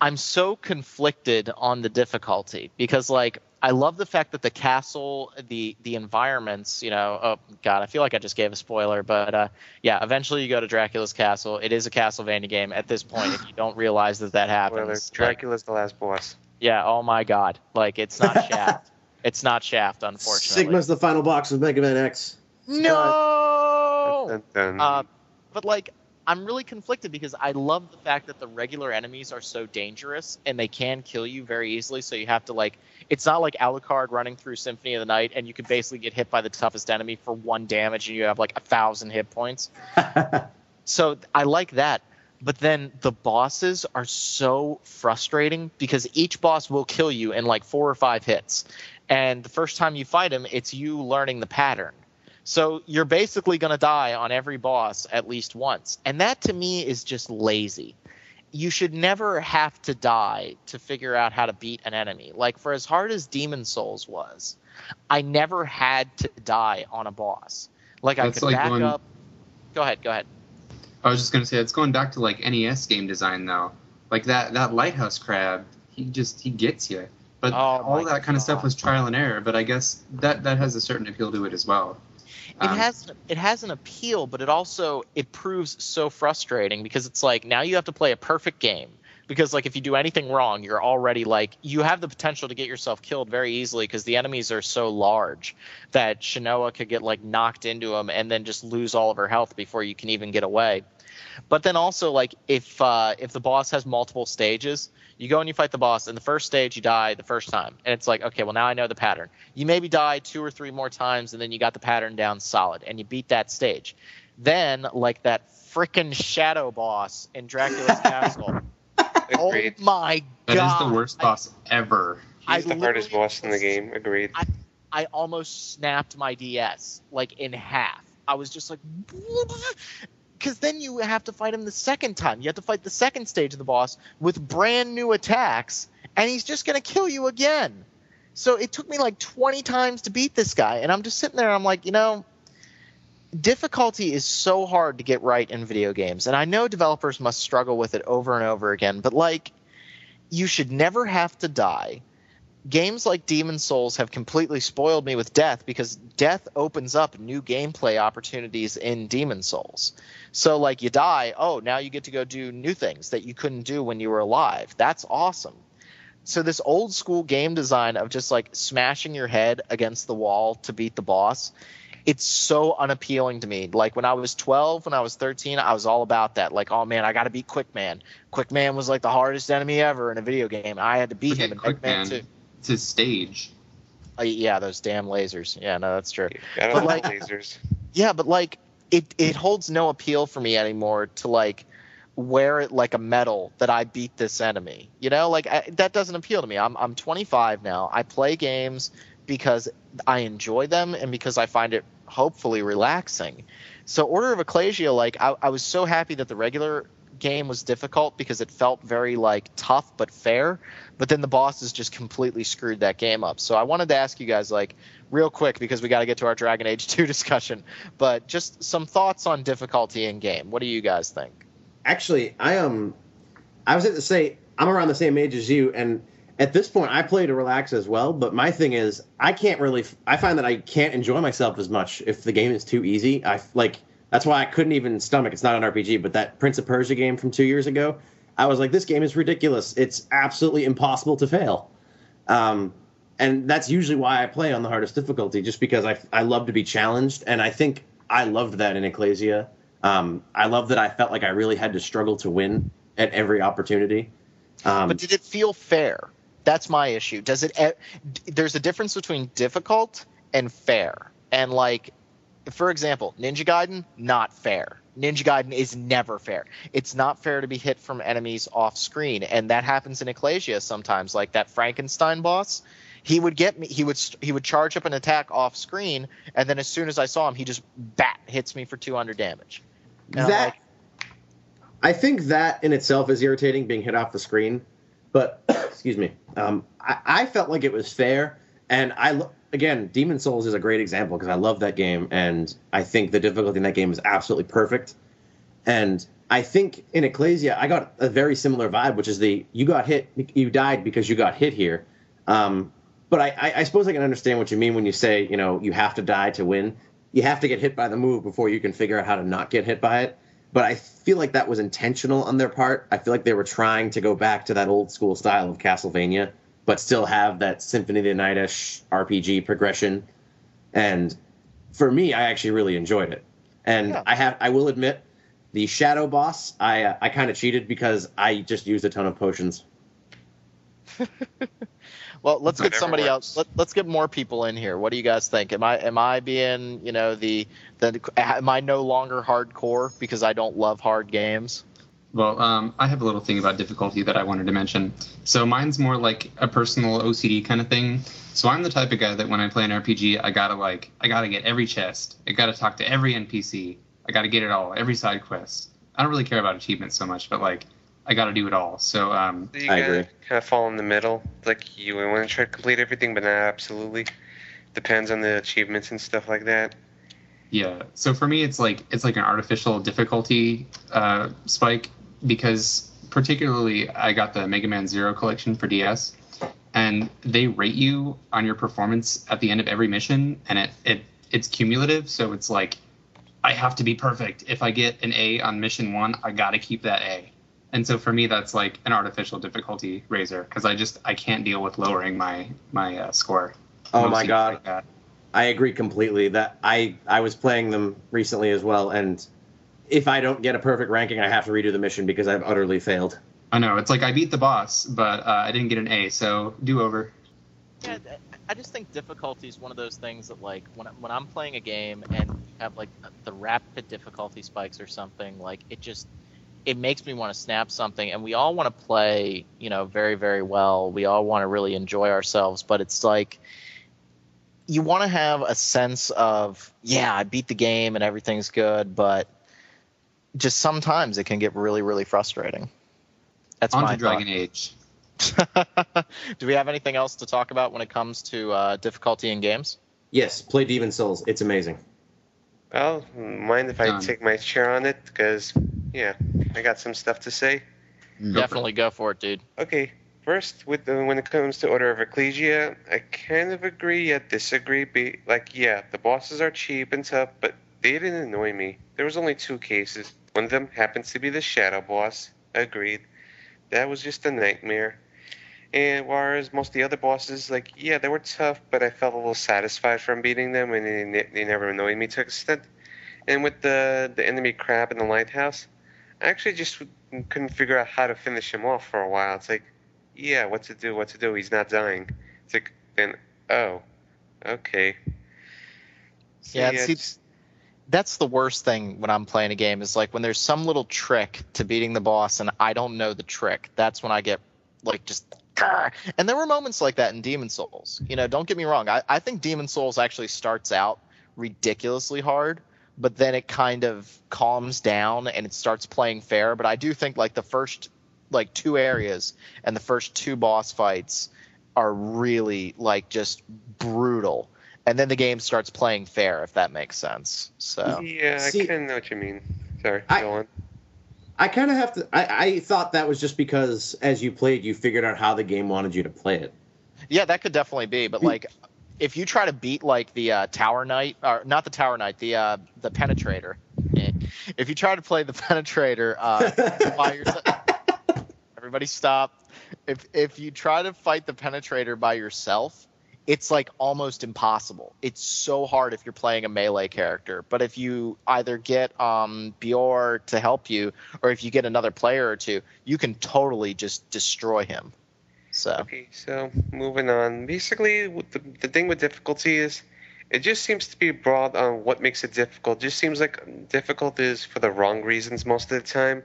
I'm so conflicted on the difficulty because, like, I love the fact that the castle, the the environments, you know, oh god, I feel like I just gave a spoiler, but uh, yeah, eventually you go to Dracula's castle. It is a Castlevania game at this point. if you don't realize that that Spoiler, happens, like, Dracula's the last boss. yeah, oh my god, like it's not Shaft. it's not Shaft, unfortunately. Sigma's the final box of Mega Man X. no. Dun, dun. Uh, but like, I'm really conflicted because I love the fact that the regular enemies are so dangerous and they can kill you very easily. So you have to like, it's not like Alucard running through Symphony of the Night and you can basically get hit by the toughest enemy for one damage and you have like a thousand hit points. So I like that. But then the bosses are so frustrating because each boss will kill you in like four or five hits. And the first time you fight him, it's you learning the pattern. So you're basically going to die on every boss at least once. And that to me is just lazy. You should never have to die to figure out how to beat an enemy. Like for as hard as Demon Souls was, I never had to die on a boss. Like I could like back going- up. Go ahead, go ahead. I was just gonna say it's going back to like NES game design though. Like that that lighthouse crab, he just he gets you. But Oh, all that kind of stuff was trial and error. But I guess that that has a certain appeal to it as well. It Um, has it has an appeal, but it also it proves so frustrating because it's like now you have to play a perfect game because like if you do anything wrong, you're already like you have the potential to get yourself killed very easily because the enemies are so large that Shanoa could get like knocked into them and then just lose all of her health before you can even get away. But then also like if uh, if the boss has multiple stages, you go and you fight the boss, and the first stage you die the first time, and it's like okay, well now I know the pattern. You maybe die two or three more times, and then you got the pattern down solid, and you beat that stage. Then like that frickin' shadow boss in Dracula's castle. Oh Agreed. my That is the worst I- boss ever. I He's the hardest boss in the game. Agreed. I almost snapped my DS like in half. I was just like, because then you have to fight him the second time. You have to fight the second stage of the boss with brand new attacks, and he's just going to kill you again. So it took me like 20 times to beat this guy, and I'm just sitting there. I'm like, you know, difficulty is so hard to get right in video games, and I know developers must struggle with it over and over again. But like, you should never have to die. Games like Demon Souls have completely spoiled me with death because death opens up new gameplay opportunities in Demon Souls. So like you die, oh, now you get to go do new things that you couldn't do when you were alive. That's awesome so this old school game design of just like smashing your head against the wall to beat the boss it's so unappealing to me like when i was 12 when i was 13 i was all about that like oh man i gotta beat quick man quick man was like the hardest enemy ever in a video game i had to beat Forget him in Quick Man Man. 2 It's his stage. Uh, yeah those damn lasers yeah no that's true I don't But, like like- lasers. yeah but like it it holds no appeal for me anymore to like wear it like a medal that I beat this enemy. You know, like I, that doesn't appeal to me. I'm I'm 25 now. I play games because I enjoy them and because I find it hopefully relaxing. So Order of Ecclesia, like I, I was so happy that the regular game was difficult because it felt very like tough but fair. But then the bosses just completely screwed that game up. So I wanted to ask you guys like real quick because we got to get to our Dragon Age 2 discussion. But just some thoughts on difficulty in game. What do you guys think? actually, I um, I was going to say I'm around the same age as you, and at this point, I play to relax as well. But my thing is, I can't really. I find that I can't enjoy myself as much if the game is too easy. I like that's why I couldn't even stomach. It's not an RPG, but that Prince of Persia game from two years ago, I was like, this game is ridiculous. It's absolutely impossible to fail. Um, and that's usually why I play on the hardest difficulty, just because I I love to be challenged, and I think I loved that in Ecclesia. Um, I love that I felt like I really had to struggle to win at every opportunity. Um, But did it feel fair? That's my issue. Does it? eh, There's a difference between difficult and fair. And like, for example, Ninja Gaiden, not fair. Ninja Gaiden is never fair. It's not fair to be hit from enemies off screen, and that happens in Ecclesia sometimes. Like that Frankenstein boss, he would get me. He would he would charge up an attack off screen, and then as soon as I saw him, he just bat hits me for 200 damage. And that like, I think that in itself is irritating, being hit off the screen. But excuse me, um, I, I felt like it was fair, and I again, Demon Souls is a great example because I love that game, and I think the difficulty in that game is absolutely perfect. And I think in Ecclesia, I got a very similar vibe, which is the you got hit, you died because you got hit here. Um, but I, I suppose I can understand what you mean when you say, you know, you have to die to win. You have to get hit by the move before you can figure out how to not get hit by it. But I feel like that was intentional on their part. I feel like they were trying to go back to that old school style of Castlevania, but still have that Symphony of the Night-ish RPG progression. And for me, I actually really enjoyed it. And Yeah. I have, I will admit, the Shadow boss, I uh, I kind of cheated because I just used a ton of potions. Well, let's get somebody works. else. Let, let's get more people in here. What do you guys think? Am I am I being you know the the am I no longer hardcore because I don't love hard games? Well, um, I have a little thing about difficulty that I wanted to mention. So mine's more like a personal OCD kind of thing. So I'm the type of guy that when I play an RPG, I gotta like, I gotta get every chest. I gotta talk to every NPC. I gotta get it all, every side quest. I don't really care about achievements so much, but like, I gotta do it all. So um, So you I gotta agree. kind of fall in the middle. Like you want to try to complete everything, but not absolutely. Depends on the achievements and stuff like that. Yeah. So for me, it's like it's like an artificial difficulty uh, spike because particularly I got the Mega Man Zero collection for DS, and they rate you on your performance at the end of every mission, and it it it's cumulative. So it's like I have to be perfect. If I get an A on mission one, I got to keep that A. And so for me, that's like an artificial difficulty raiser because I just I can't deal with lowering my my uh, score. Oh my god, like. I agree completely. That I I was playing them recently as well, and if I don't get a perfect ranking, I have to redo the mission because I've utterly failed. I know it's like I beat the boss, but uh, I didn't get an A, so do over. Yeah, I just think difficulty is one of those things that like when when I'm playing a game and you have like the rapid difficulty spikes or something, like it just it makes me want to snap something. And we all want to play, you know, very very well. We all want to really enjoy ourselves, but it's like you want to have a sense of yeah, I beat the game and everything's good, but just sometimes it can get really really frustrating. That's On my to Dragon Age. Do we have anything else to talk about when it comes to uh, difficulty in games? Yes, play Demon Souls. It's amazing. Well, mind if I Done. take my chair on it? Because, yeah, I got some stuff to say. Mm. Definitely go for it, dude. Okay, first, with the, when it comes to Order of Ecclesia, I kind of agree yet disagree. Be, like, yeah, the bosses are cheap and tough, but they didn't annoy me. There was only two cases. One of them happens to be the Shadow Boss. Agreed. That was just a nightmare. And whereas most of the other bosses, like, yeah, they were tough, but I felt a little satisfied from beating them, and they, they never annoyed me to an extent. And with the the enemy crab in the lighthouse, I actually just couldn't figure out how to finish him off for a while. It's like, yeah, what to do, what to do. He's not dying. It's like, then, oh, okay. So, Yeah, see, it's- that's the worst thing when I'm playing a game is like when there's some little trick to beating the boss and I don't know the trick. That's when I get like just and there were moments like that in Demon Souls. You know, don't get me wrong. I, I think Demon Souls actually starts out ridiculously hard, but then it kind of calms down and it starts playing fair. But I do think like the first like two areas and the first two boss fights are really like just brutal and then the game starts playing fair if that makes sense so yeah, See- I kind of know what you mean. Sorry, I- go on. I kind of have to. I, I thought that was just because as you played, you figured out how the game wanted you to play it. yeah that could definitely be but like if you try to beat like the uh, tower knight or not the tower knight the uh, the penetrator eh, if you try to play the penetrator uh, by yourself everybody stop. If if you try to fight the penetrator by yourself it's like almost impossible. It's so hard if you're playing a melee character. But if you either get um Biorr to help you or if you get another player or two you can totally just destroy him so Okay, so moving on. Basically, the, the thing with difficulty is it just seems to be broad on what makes it difficult. Just seems like difficult is for the wrong reasons most of the time.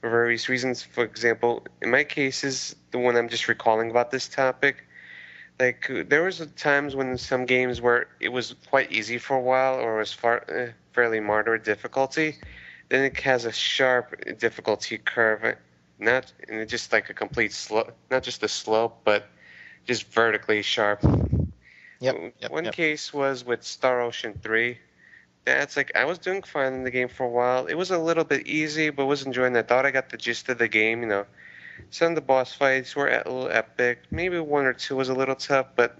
For various reasons. For example, in my cases, the one I'm just recalling about this topic, like there was times when some games where it was quite easy for a while or was far, eh, fairly moderate difficulty. Then it has a sharp difficulty curve not and just like a complete slope, not just a slope, but just vertically sharp. Yep, yep, One yep. case was with Star Ocean 3. That's like I was doing fine in the game for a while. It was a little bit easy, but was enjoying. it. I thought I got the gist of the game. You know, some of the boss fights were a little epic. Maybe one or two was a little tough, but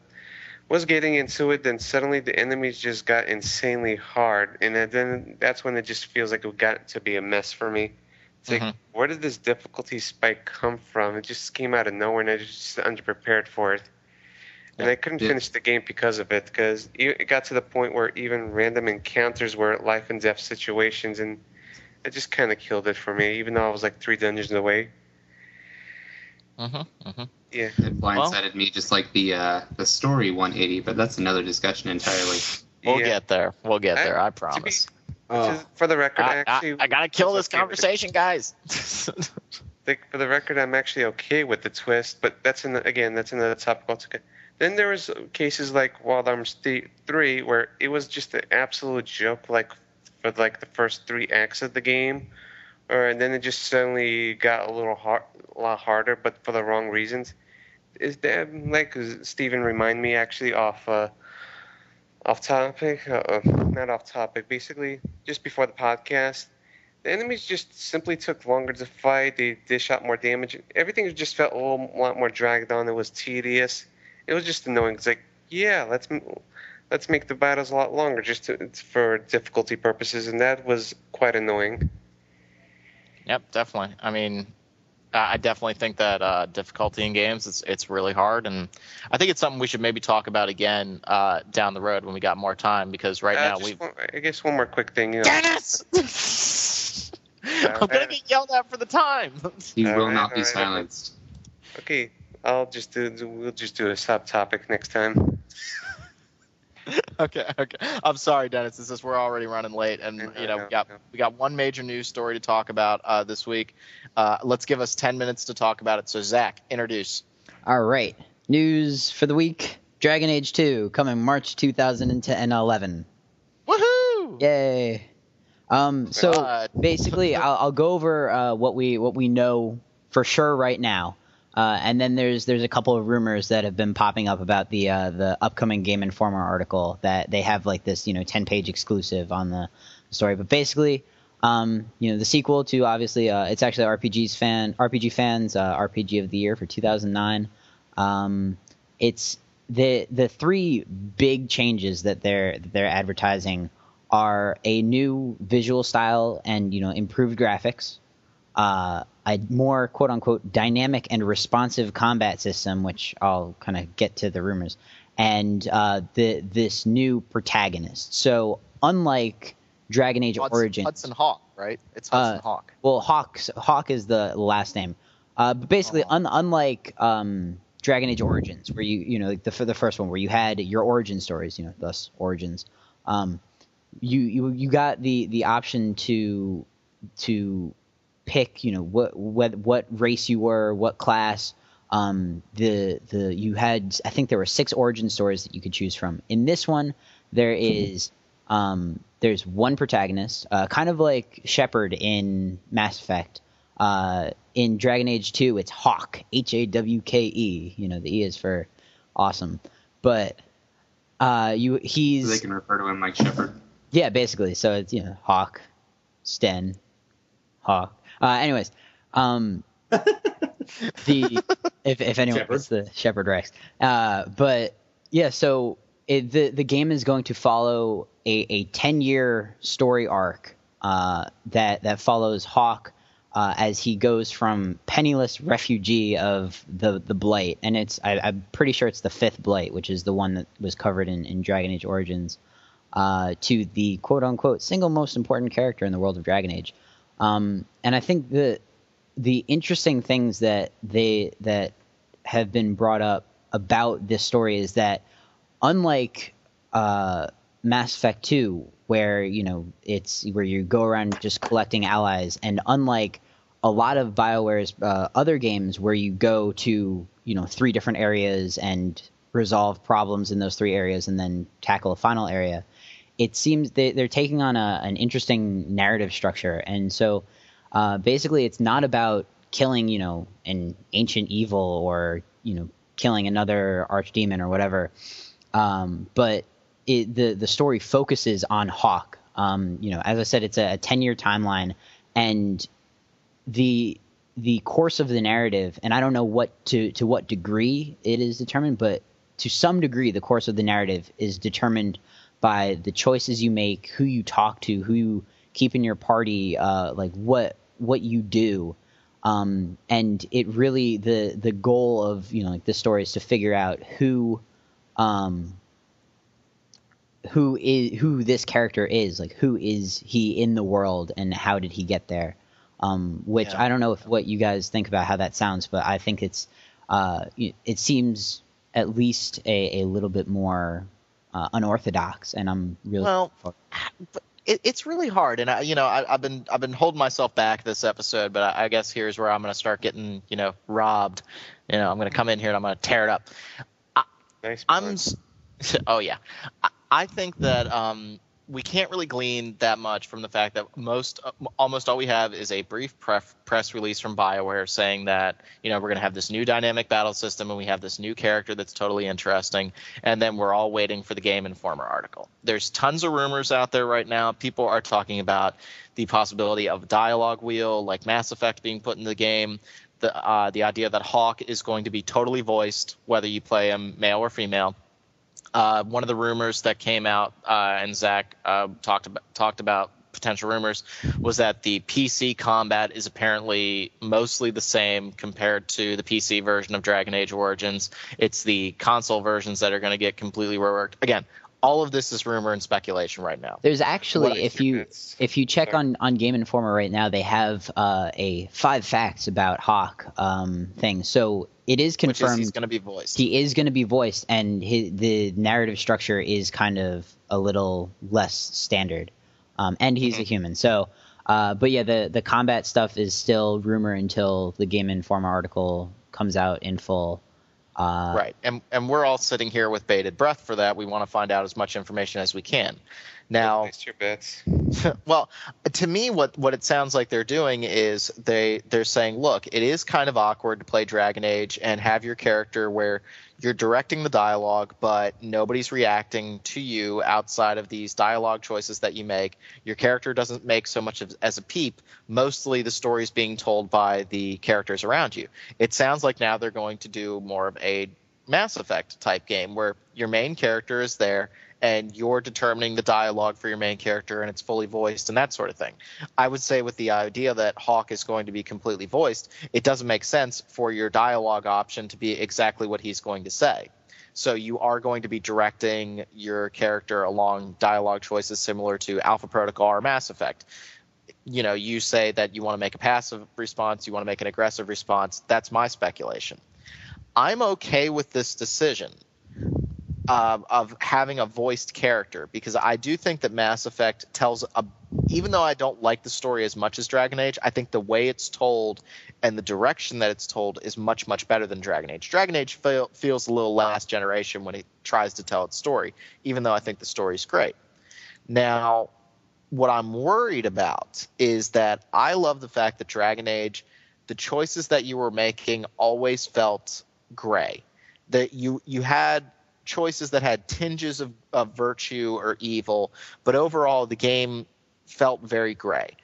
was getting into it. Then suddenly the enemies just got insanely hard, and then that's when it just feels like it got to be a mess for me. It's like, Mhm. where did this difficulty spike come from? It just came out of nowhere, and I was just underprepared for it. And Yeah. I couldn't Yeah. finish the game because of it, because it got to the point where even random encounters were life and death situations, and it just kind of killed it for me, even though I was like three dungeons away. hmm hmm Yeah. It blindsided me just like the uh, the story 180, but that's another discussion entirely. We'll yeah. get there. We'll get I- there. I To be, to- for the record, I, I, actually, I gotta kill this okay conversation, guys. Like, for the record, I'm actually okay with the twist, but that's in the, again, that's another topic altogether. Then there was cases like Wild Arms 3 where it was just an absolute joke, like for like the first three acts of the game, or and then it just suddenly got a little hard, a lot harder, but for the wrong reasons. Is that like Stephen remind me actually off uh, off topic, uh, not off topic, basically just before the podcast the enemies just simply took longer to fight. They dish out more damage. Everything just felt a little lot more dragged on. It was tedious. It was just annoying. It's like, yeah, let's let's make the battles a lot longer just to, for difficulty purposes, and that was quite annoying. Yep, definitely. I mean, I I definitely think that uh, difficulty in games it's it's really hard, and I think it's something we should maybe talk about again uh, down the road when we got more time. Because right Uh, now we. I guess one more quick thing. You know, Dennis, I'm gonna get yelled at for the time. He will right, not be all right. silenced. okay, I'll just do. do- We'll just do a subtopic next time. Okay, okay. I'm sorry, Dennis. It's just we're already running late, and you know we got we got one major news story to talk about uh, this week. Uh, let's give us ten minutes to talk about it. So Zach, introduce. All right. News for the week Dragon Age 2 coming March 2011. Woohoo! Yay. Um, so God. basically, I'll, I'll go over uh, what we what we know for sure right now, uh, and then there's there's a couple of rumors that have been popping up about the uh, the upcoming Game Informer article that they have like this you know 10 page exclusive on the story. But basically, um, you know the sequel to obviously uh, it's actually RPG's fan RPG fans uh, RPG of the year for 2009. Um, it's the the three big changes that they're that they're advertising are a new visual style and you know improved graphics, uh, a more quote unquote dynamic and responsive combat system, which I'll kind of get to the rumors, and uh, the this new protagonist. So unlike Dragon Age Hudson, Origins, Hudson Hawk, right? It's Hudson Uh, Hawk. well, Hawk's Hawk is the last name. Uh, but basically, un, unlike um, Dragon Age Origins, where you you know like the for the first one where you had your origin stories, you know, thus Origins. Um, you you you got the the option to to pick, you know, what what what race you were, what class. Um, the the you had I think there were six origin stories that you could choose from. In this one, there is um, there's one protagonist, uh, kind of like Shepard in Mass Effect. Uh, in Dragon Age 2, it's Hawke, H A W K E. You know, the E is for awesome. But uh, you he's So they can refer to him like Shepard. yeah, basically. So it's you know Hawke, Sten, Hawke. Uh, anyways, um, the if if anyone gets the Shepard Rex, uh, but yeah, so it, the the game is going to follow a a ten year story arc uh, that that follows Hawke. Uh, as he goes from penniless refugee of the the blight, and it's I, I'm pretty sure it's the fifth blight, which is the one that was covered in, in Dragon Age Origins, uh, to the quote unquote single most important character in the world of Dragon Age. Um, and I think the the interesting things that they that have been brought up about this story is that unlike uh, Mass Effect 2, where you know it's where you go around just collecting allies, and unlike a lot of Bioware's uh, other games where you go to you know three different areas and resolve problems in those three areas and then tackle a final area, it seems they, they're taking on a, an interesting narrative structure, and so uh, basically it's not about killing you know an ancient evil or you know killing another archdemon or whatever. Um, but it, the the story focuses on Hawke. Um, you know, as I said, it's a, a ten year timeline, and the the course of the narrative, and I don't know what to to what degree it is determined, but to some degree, the course of the narrative is determined by the choices you make, who you talk to, who you keep in your party, uh, like what what you do. Um, and it really the the goal of you know like this story is to figure out who um, who is who this character is like who is he in the world and how did he get there um, which Yeah. i don't know if what you guys think about how that sounds but i think it's uh, it seems at least a, a little bit more uh, unorthodox and i'm really Well, but it, it's really hard, and I, you know, I, I've been I've been holding myself back this episode, but I, I guess here's where I'm going to start getting you know robbed. You know, I'm going to come in here and I'm going to tear it up. Nice. I'm. Oh yeah, I, I think that um, we can't really glean that much from the fact that most, almost all we have is a brief pref- press release from Bioware saying that you know we're going to have this new dynamic battle system and we have this new character that's totally interesting, and then we're all waiting for the Game Informer article. There's tons of rumors out there right now. People are talking about the possibility of a dialogue wheel like Mass Effect being put in the game. The, uh, the idea that Hawke is going to be totally voiced, whether you play him male or female. Uh, one of the rumors that came out, uh, and Zach uh, talked about, talked about potential rumors, was that the PC combat is apparently mostly the same compared to the PC version of Dragon Age Origins. It's the console versions that are going to get completely reworked. Again, all of this is rumor and speculation right now. there's actually if you It's- if you check on on game informer right now they have uh, a five facts about Hawke um, thing so it is Which is confirmed he's going to be voiced. he is going to be voiced, and his, the narrative structure is kind of a little less standard. Um, and he's a human, so. Uh, but yeah, the the combat stuff is still rumor until the Game Informer article comes out in full. Uh, Right, and and we're all sitting here with bated breath for that. We want to find out as much information as we can. Now, Place your bets. well, to me, what what it sounds like they're doing is they they're saying, look, it is kind of awkward to play Dragon Age and have your character where you're directing the dialogue, but nobody's reacting to you outside of these dialogue choices that you make. Your character doesn't make so much of, as a peep. Mostly, the story's being told by the characters around you. It sounds like now they're going to do more of a Mass Effect type game where your main character is there and you're determining the dialogue for your main character and it's fully voiced and that sort of thing. I would say with the idea that Hawke is going to be completely voiced, it doesn't make sense for your dialogue option to be exactly what he's going to say. So you are going to be directing your character along dialogue choices similar to Alpha Protocol or Mass Effect. You know, you say that you want to make a passive response, you want to make an aggressive response. That's my speculation. I'm okay with this decision uh, of having a voiced character because I do think that Mass Effect tells a even though I don't like the story as much as Dragon Age, I think the way it's told and the direction that it's told is much much better than Dragon Age. Dragon Age feel, feels a little last generation when it tries to tell its story, even though I think the story is great. Now, what I'm worried about is that I love the fact that Dragon Age, the choices that you were making always felt gray. That you you had choices that had tinges of, of virtue or evil, but overall the game felt very gray.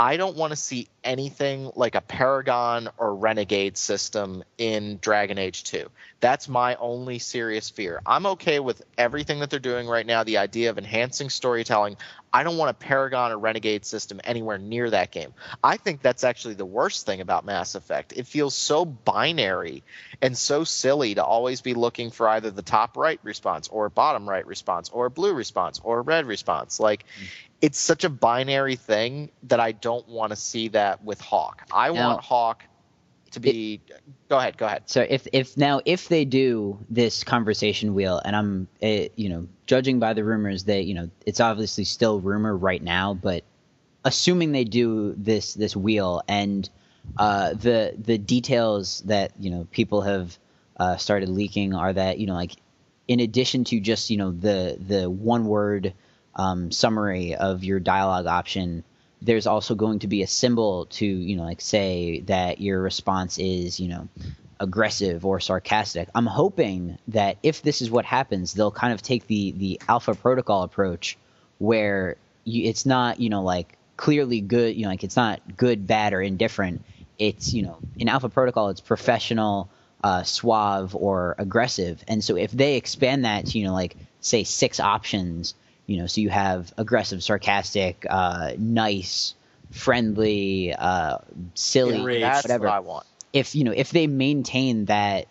I don't want to see anything like a Paragon or Renegade system in Dragon Age 2. That's my only serious fear. I'm okay with everything that they're doing right now, the idea of enhancing storytelling. I don't want a Paragon or Renegade system anywhere near that game. I think that's actually the worst thing about Mass Effect. It feels so binary and so silly to always be looking for either the top right response or bottom right response or blue response or red response. Like, mm. It's such a binary thing that I don't want to see that with Hawke. I Now- want Hawke to be. go ahead. Go ahead. So if if now if they do this conversation wheel, and I'm uh, you know judging by the rumors that you know it's obviously still rumor right now, but assuming they do this this wheel and uh, the the details that you know people have uh, started leaking are that you know like in addition to just you know the the one word um, summary of your dialogue option there's also going to be a symbol to you know like say that your response is you know aggressive or sarcastic. I'm hoping that if this is what happens they'll kind of take the the alpha protocol approach where you, it's not you know like clearly good you know like it's not good bad or indifferent. It's you know in alpha protocol it's professional uh, suave or aggressive. And so if they expand that to you know like say six options you know so you have aggressive sarcastic uh, nice friendly uh, silly Enraged. That's whatever what I want. if you know if they maintain that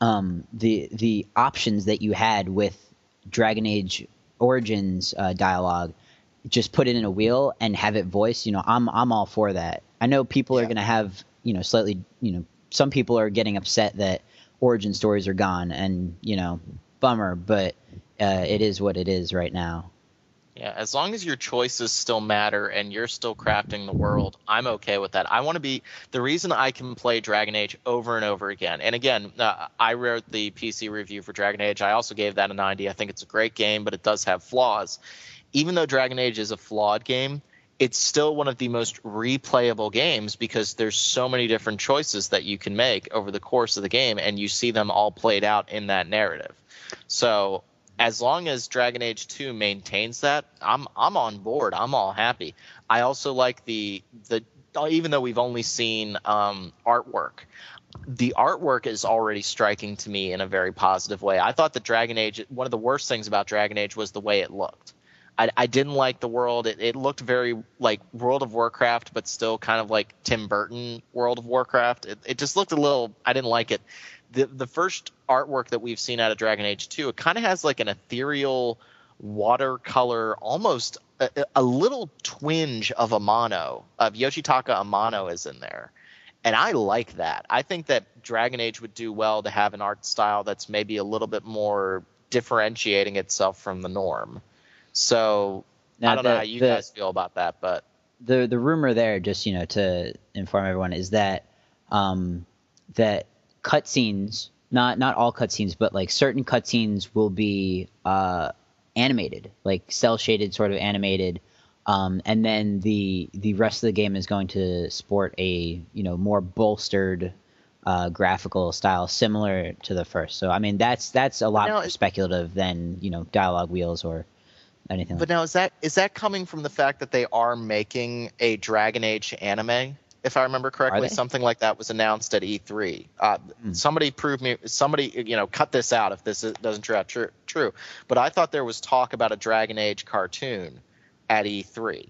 um, the the options that you had with Dragon Age Origins uh, dialogue, just put it in a wheel and have it voiced. You know, I'm I'm all for that. I know people are going to have you know slightly you know some people are getting upset that origin stories are gone and you know bummer, but uh, it is what it is right now. Yeah, as long as your choices still matter and you're still crafting the world, I'm okay with that. I want to be the reason I can play Dragon Age over and over again. And again, uh, I wrote the PC review for Dragon Age. I also gave that a 90. I think it's a great game, but it does have flaws. Even though Dragon Age is a flawed game, it's still one of the most replayable games because there's so many different choices that you can make over the course of the game and you see them all played out in that narrative. So as long as Dragon Age 2 maintains that, I'm I'm on board. I'm all happy. I also like the the even though we've only seen um, artwork, the artwork is already striking to me in a very positive way. I thought that Dragon Age one of the worst things about Dragon Age was the way it looked. I, I didn't like the world. It, it looked very like World of Warcraft, but still kind of like Tim Burton World of Warcraft. It, it just looked a little. I didn't like it. The the first artwork that we've seen out of Dragon Age 2, it kind of has like an ethereal watercolor, almost a, a little twinge of Amano of Yoshitaka Amano is in there, and I like that. I think that Dragon Age would do well to have an art style that's maybe a little bit more differentiating itself from the norm. So Now, I don't know how you the- guys feel about that, but the the rumor there, just you know, to inform everyone, is that um, that cutscenes, not not all cutscenes, but like certain cutscenes will be uh, animated, like cell shaded sort of animated. Um, and then the the rest of the game is going to sport a you know more bolstered uh, graphical style similar to the first. So I mean that's that's a lot Now, more speculative than you know dialogue wheels or anything. But like now is that is that coming from the fact that they are making a Dragon Age anime? If I remember correctly, something like that was announced at E3. Uh, Hmm. Somebody prove me. Somebody, you know, cut this out if this is, doesn't turn out true, true. But I thought there was talk about a Dragon Age cartoon at E3,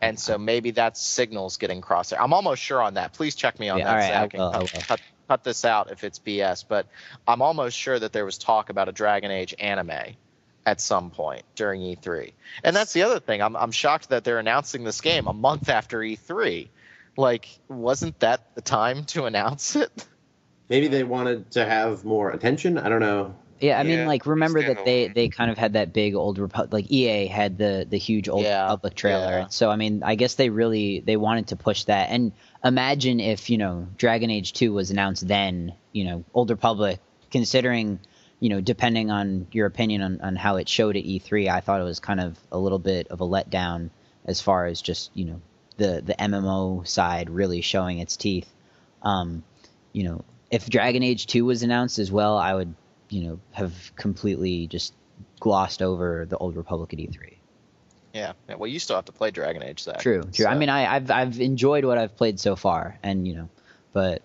and so maybe that signals getting crossed. I'm almost sure on that. Please check me on Yeah, that, all right, I Zach. and will, I cut, will. cut, cut this out if it's BS. But I'm almost sure that there was talk about a Dragon Age anime at some point during E3. And that's the other thing. I'm I'm shocked that they're announcing this game a month after E3. Like, wasn't that the time to announce it? Maybe they wanted to have more attention. I don't know. Yeah, I mean, like remember that they they kind of had that big old Repu- like EA had the the huge old Yeah, Republic trailer. yeah. So I mean, I guess they really they wanted to push that. And imagine if you know Dragon Age Two was announced then. You know, Old Republic, considering you know depending on your opinion on, on how it showed at E3, I thought it was kind of a little bit of a letdown as far as just you know the the MMO side really showing its teeth. Um, you know, if Dragon Age 2 was announced as well, I would, you know, have completely just glossed over the Old Republic at E3. Yeah. yeah. Well, you still have to play Dragon Age, Zach. True, true. I mean, I, I've I've enjoyed what I've played so far, and you know, but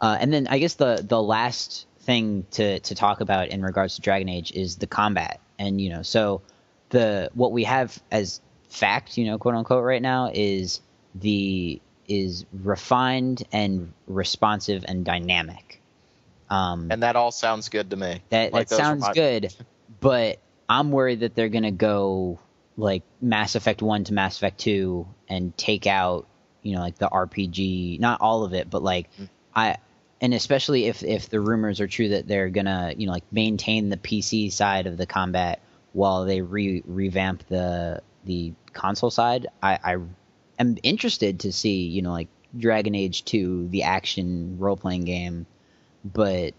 uh, and then I guess the the last thing to to talk about in regards to Dragon Age is the combat, and you know, so the what we have as fact, you know, quote unquote, right now is the is refined and responsive and dynamic. Um, and that all sounds good to me. that Like, that sounds my- good, but I'm worried that they're gonna go like Mass Effect One to Mass Effect Two and take out, you know, like the RPG, not all of it, but like Mm. I, and especially if if the rumors are true that they're gonna, you know, like maintain the PC side of the combat while they re revamp the the console side. I I am interested to see, you know, like Dragon Age Two, the action role playing game, but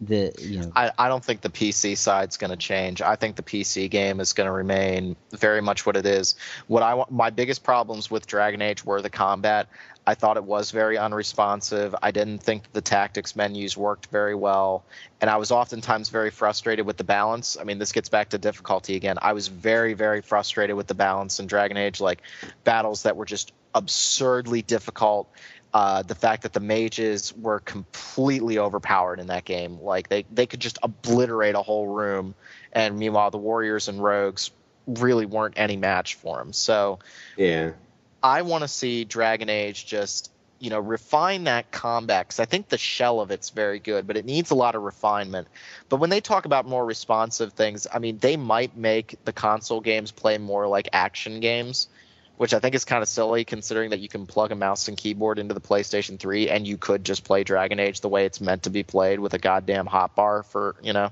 the you know I, I don't think the PC side's going to change. I think the PC game is going to remain very much what it is. What I want, my biggest problems with Dragon Age were the combat. I thought it was very unresponsive. I didn't think the tactics menus worked very well, and I was oftentimes very frustrated with the balance. I mean, this gets back to difficulty again. I was very very frustrated with the balance in Dragon Age, like battles that were just absurdly difficult uh, the fact that the mages were completely overpowered in that game. Like they, they could just obliterate a whole room, and meanwhile the warriors and rogues really weren't any match for them. So Yeah. I want to see Dragon Age just you know refine that combat because I think the shell of it's very good, but it needs a lot of refinement. But when they talk about more responsive things, I mean they might make the console games play more like action games which I think is kind of silly considering that you can plug a mouse and keyboard into the PlayStation 3 and you could just play Dragon Age the way it's meant to be played with a goddamn hotbar for, you know.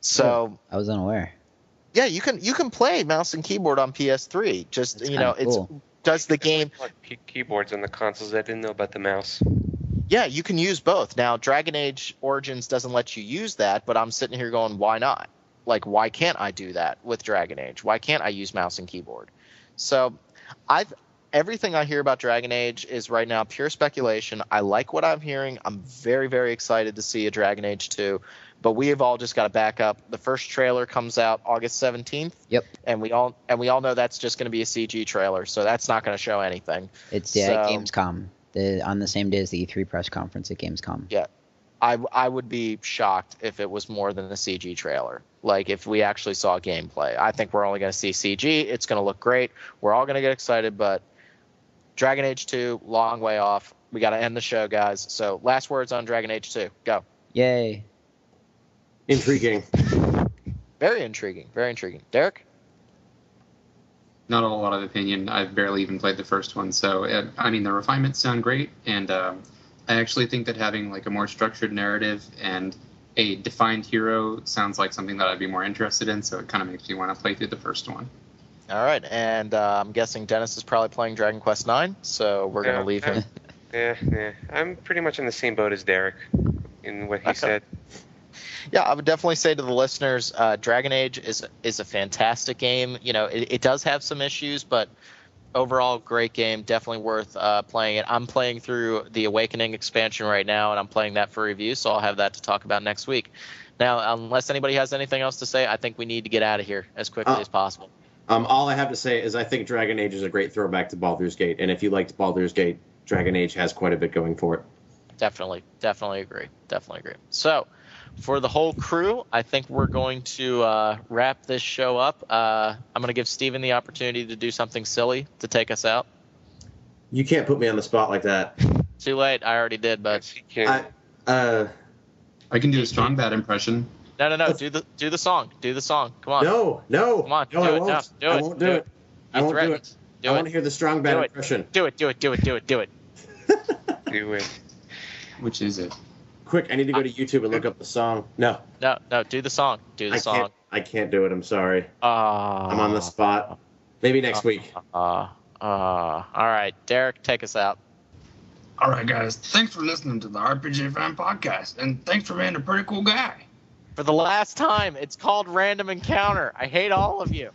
So, I was unaware. yeah, you can you can play mouse and keyboard on PS3. Just, That's you know, it's cool. Does the game Like key- keyboards on the consoles. I didn't know about the mouse. Yeah, you can use both. Now, Dragon Age Origins doesn't let you use that, but I'm sitting here going, why not? Like, why can't I do that with Dragon Age? Why can't I use mouse and keyboard? So, I've everything I hear about Dragon Age is right now pure speculation. I like what I'm hearing. I'm very, very excited to see a Dragon Age 2, but we have all just got to back up. The first trailer comes out August 17th. Yep. And we all and we all know that's just going to be a CG trailer, so that's not going to show anything. It's yeah, So- Gamescom. The, on the same day as the E3 press conference at Gamescom. Yeah. I, I would be shocked if it was more than a CG trailer. Like if we actually saw gameplay. I think we're only going to see CG. It's going to look great. We're all going to get excited, but Dragon Age 2, long way off. We got to end the show, guys. So last words on Dragon Age 2. Go. Yay! Intriguing. Very intriguing. Very intriguing. Derek? Not a lot of opinion. I've barely even played the first one, so it, I mean the refinements sound great, and um, I actually think that having like a more structured narrative and a defined hero sounds like something that I'd be more interested in. So it kind of makes me want to play through the first one. All right. And uh, I'm guessing Dennis is probably playing Dragon Quest 9, so we're going Yeah, to leave him. Yeah, yeah. I'm pretty much in the same boat as Derek in what he Okay. said. Yeah, I would definitely say to the listeners, uh, Dragon Age is is a fantastic game. You know, it, it does have some issues, but overall, great game. Definitely worth uh, playing it. I'm playing through the Awakening expansion right now, and I'm playing that for review, so I'll have that to talk about next week. Now, unless anybody has anything else to say, I think we need to get out of here as quickly Uh, as possible. Um, all I have to say is I think Dragon Age is a great throwback to Baldur's Gate, and if you liked Baldur's Gate, Dragon Age has quite a bit going for it. Definitely, definitely agree. Definitely agree. So, for the whole crew, I think we're going to uh, wrap this show up. Uh, I'm going to give Steven the opportunity to do something silly to take us out. You can't put me on the spot like that. Too late. I already did, but He can. I, uh, I can do a strong bad impression. no, no, no. Do the do the song. Do the song. Come on. no, no, Come on, no, do I it, won't. no, do I it, won't do do it. it. I won't do it. Do I it. want to hear the strong bad Do impression. Do it. Do it. Do it. Do it. Do it. do it. Which is it? Quick, I need to go to YouTube and look up the song. No, No, no. Do the song. Do the I song. can't. I can't do it. I'm sorry. Uh, I'm on the spot. Maybe next week. Uh, uh, all right, Derek, take us out. All right, guys. Thanks for listening to the RPG Fan Podcast, and thanks for being a pretty cool guy. For the last time, it's called Random Encounter. I hate all of you.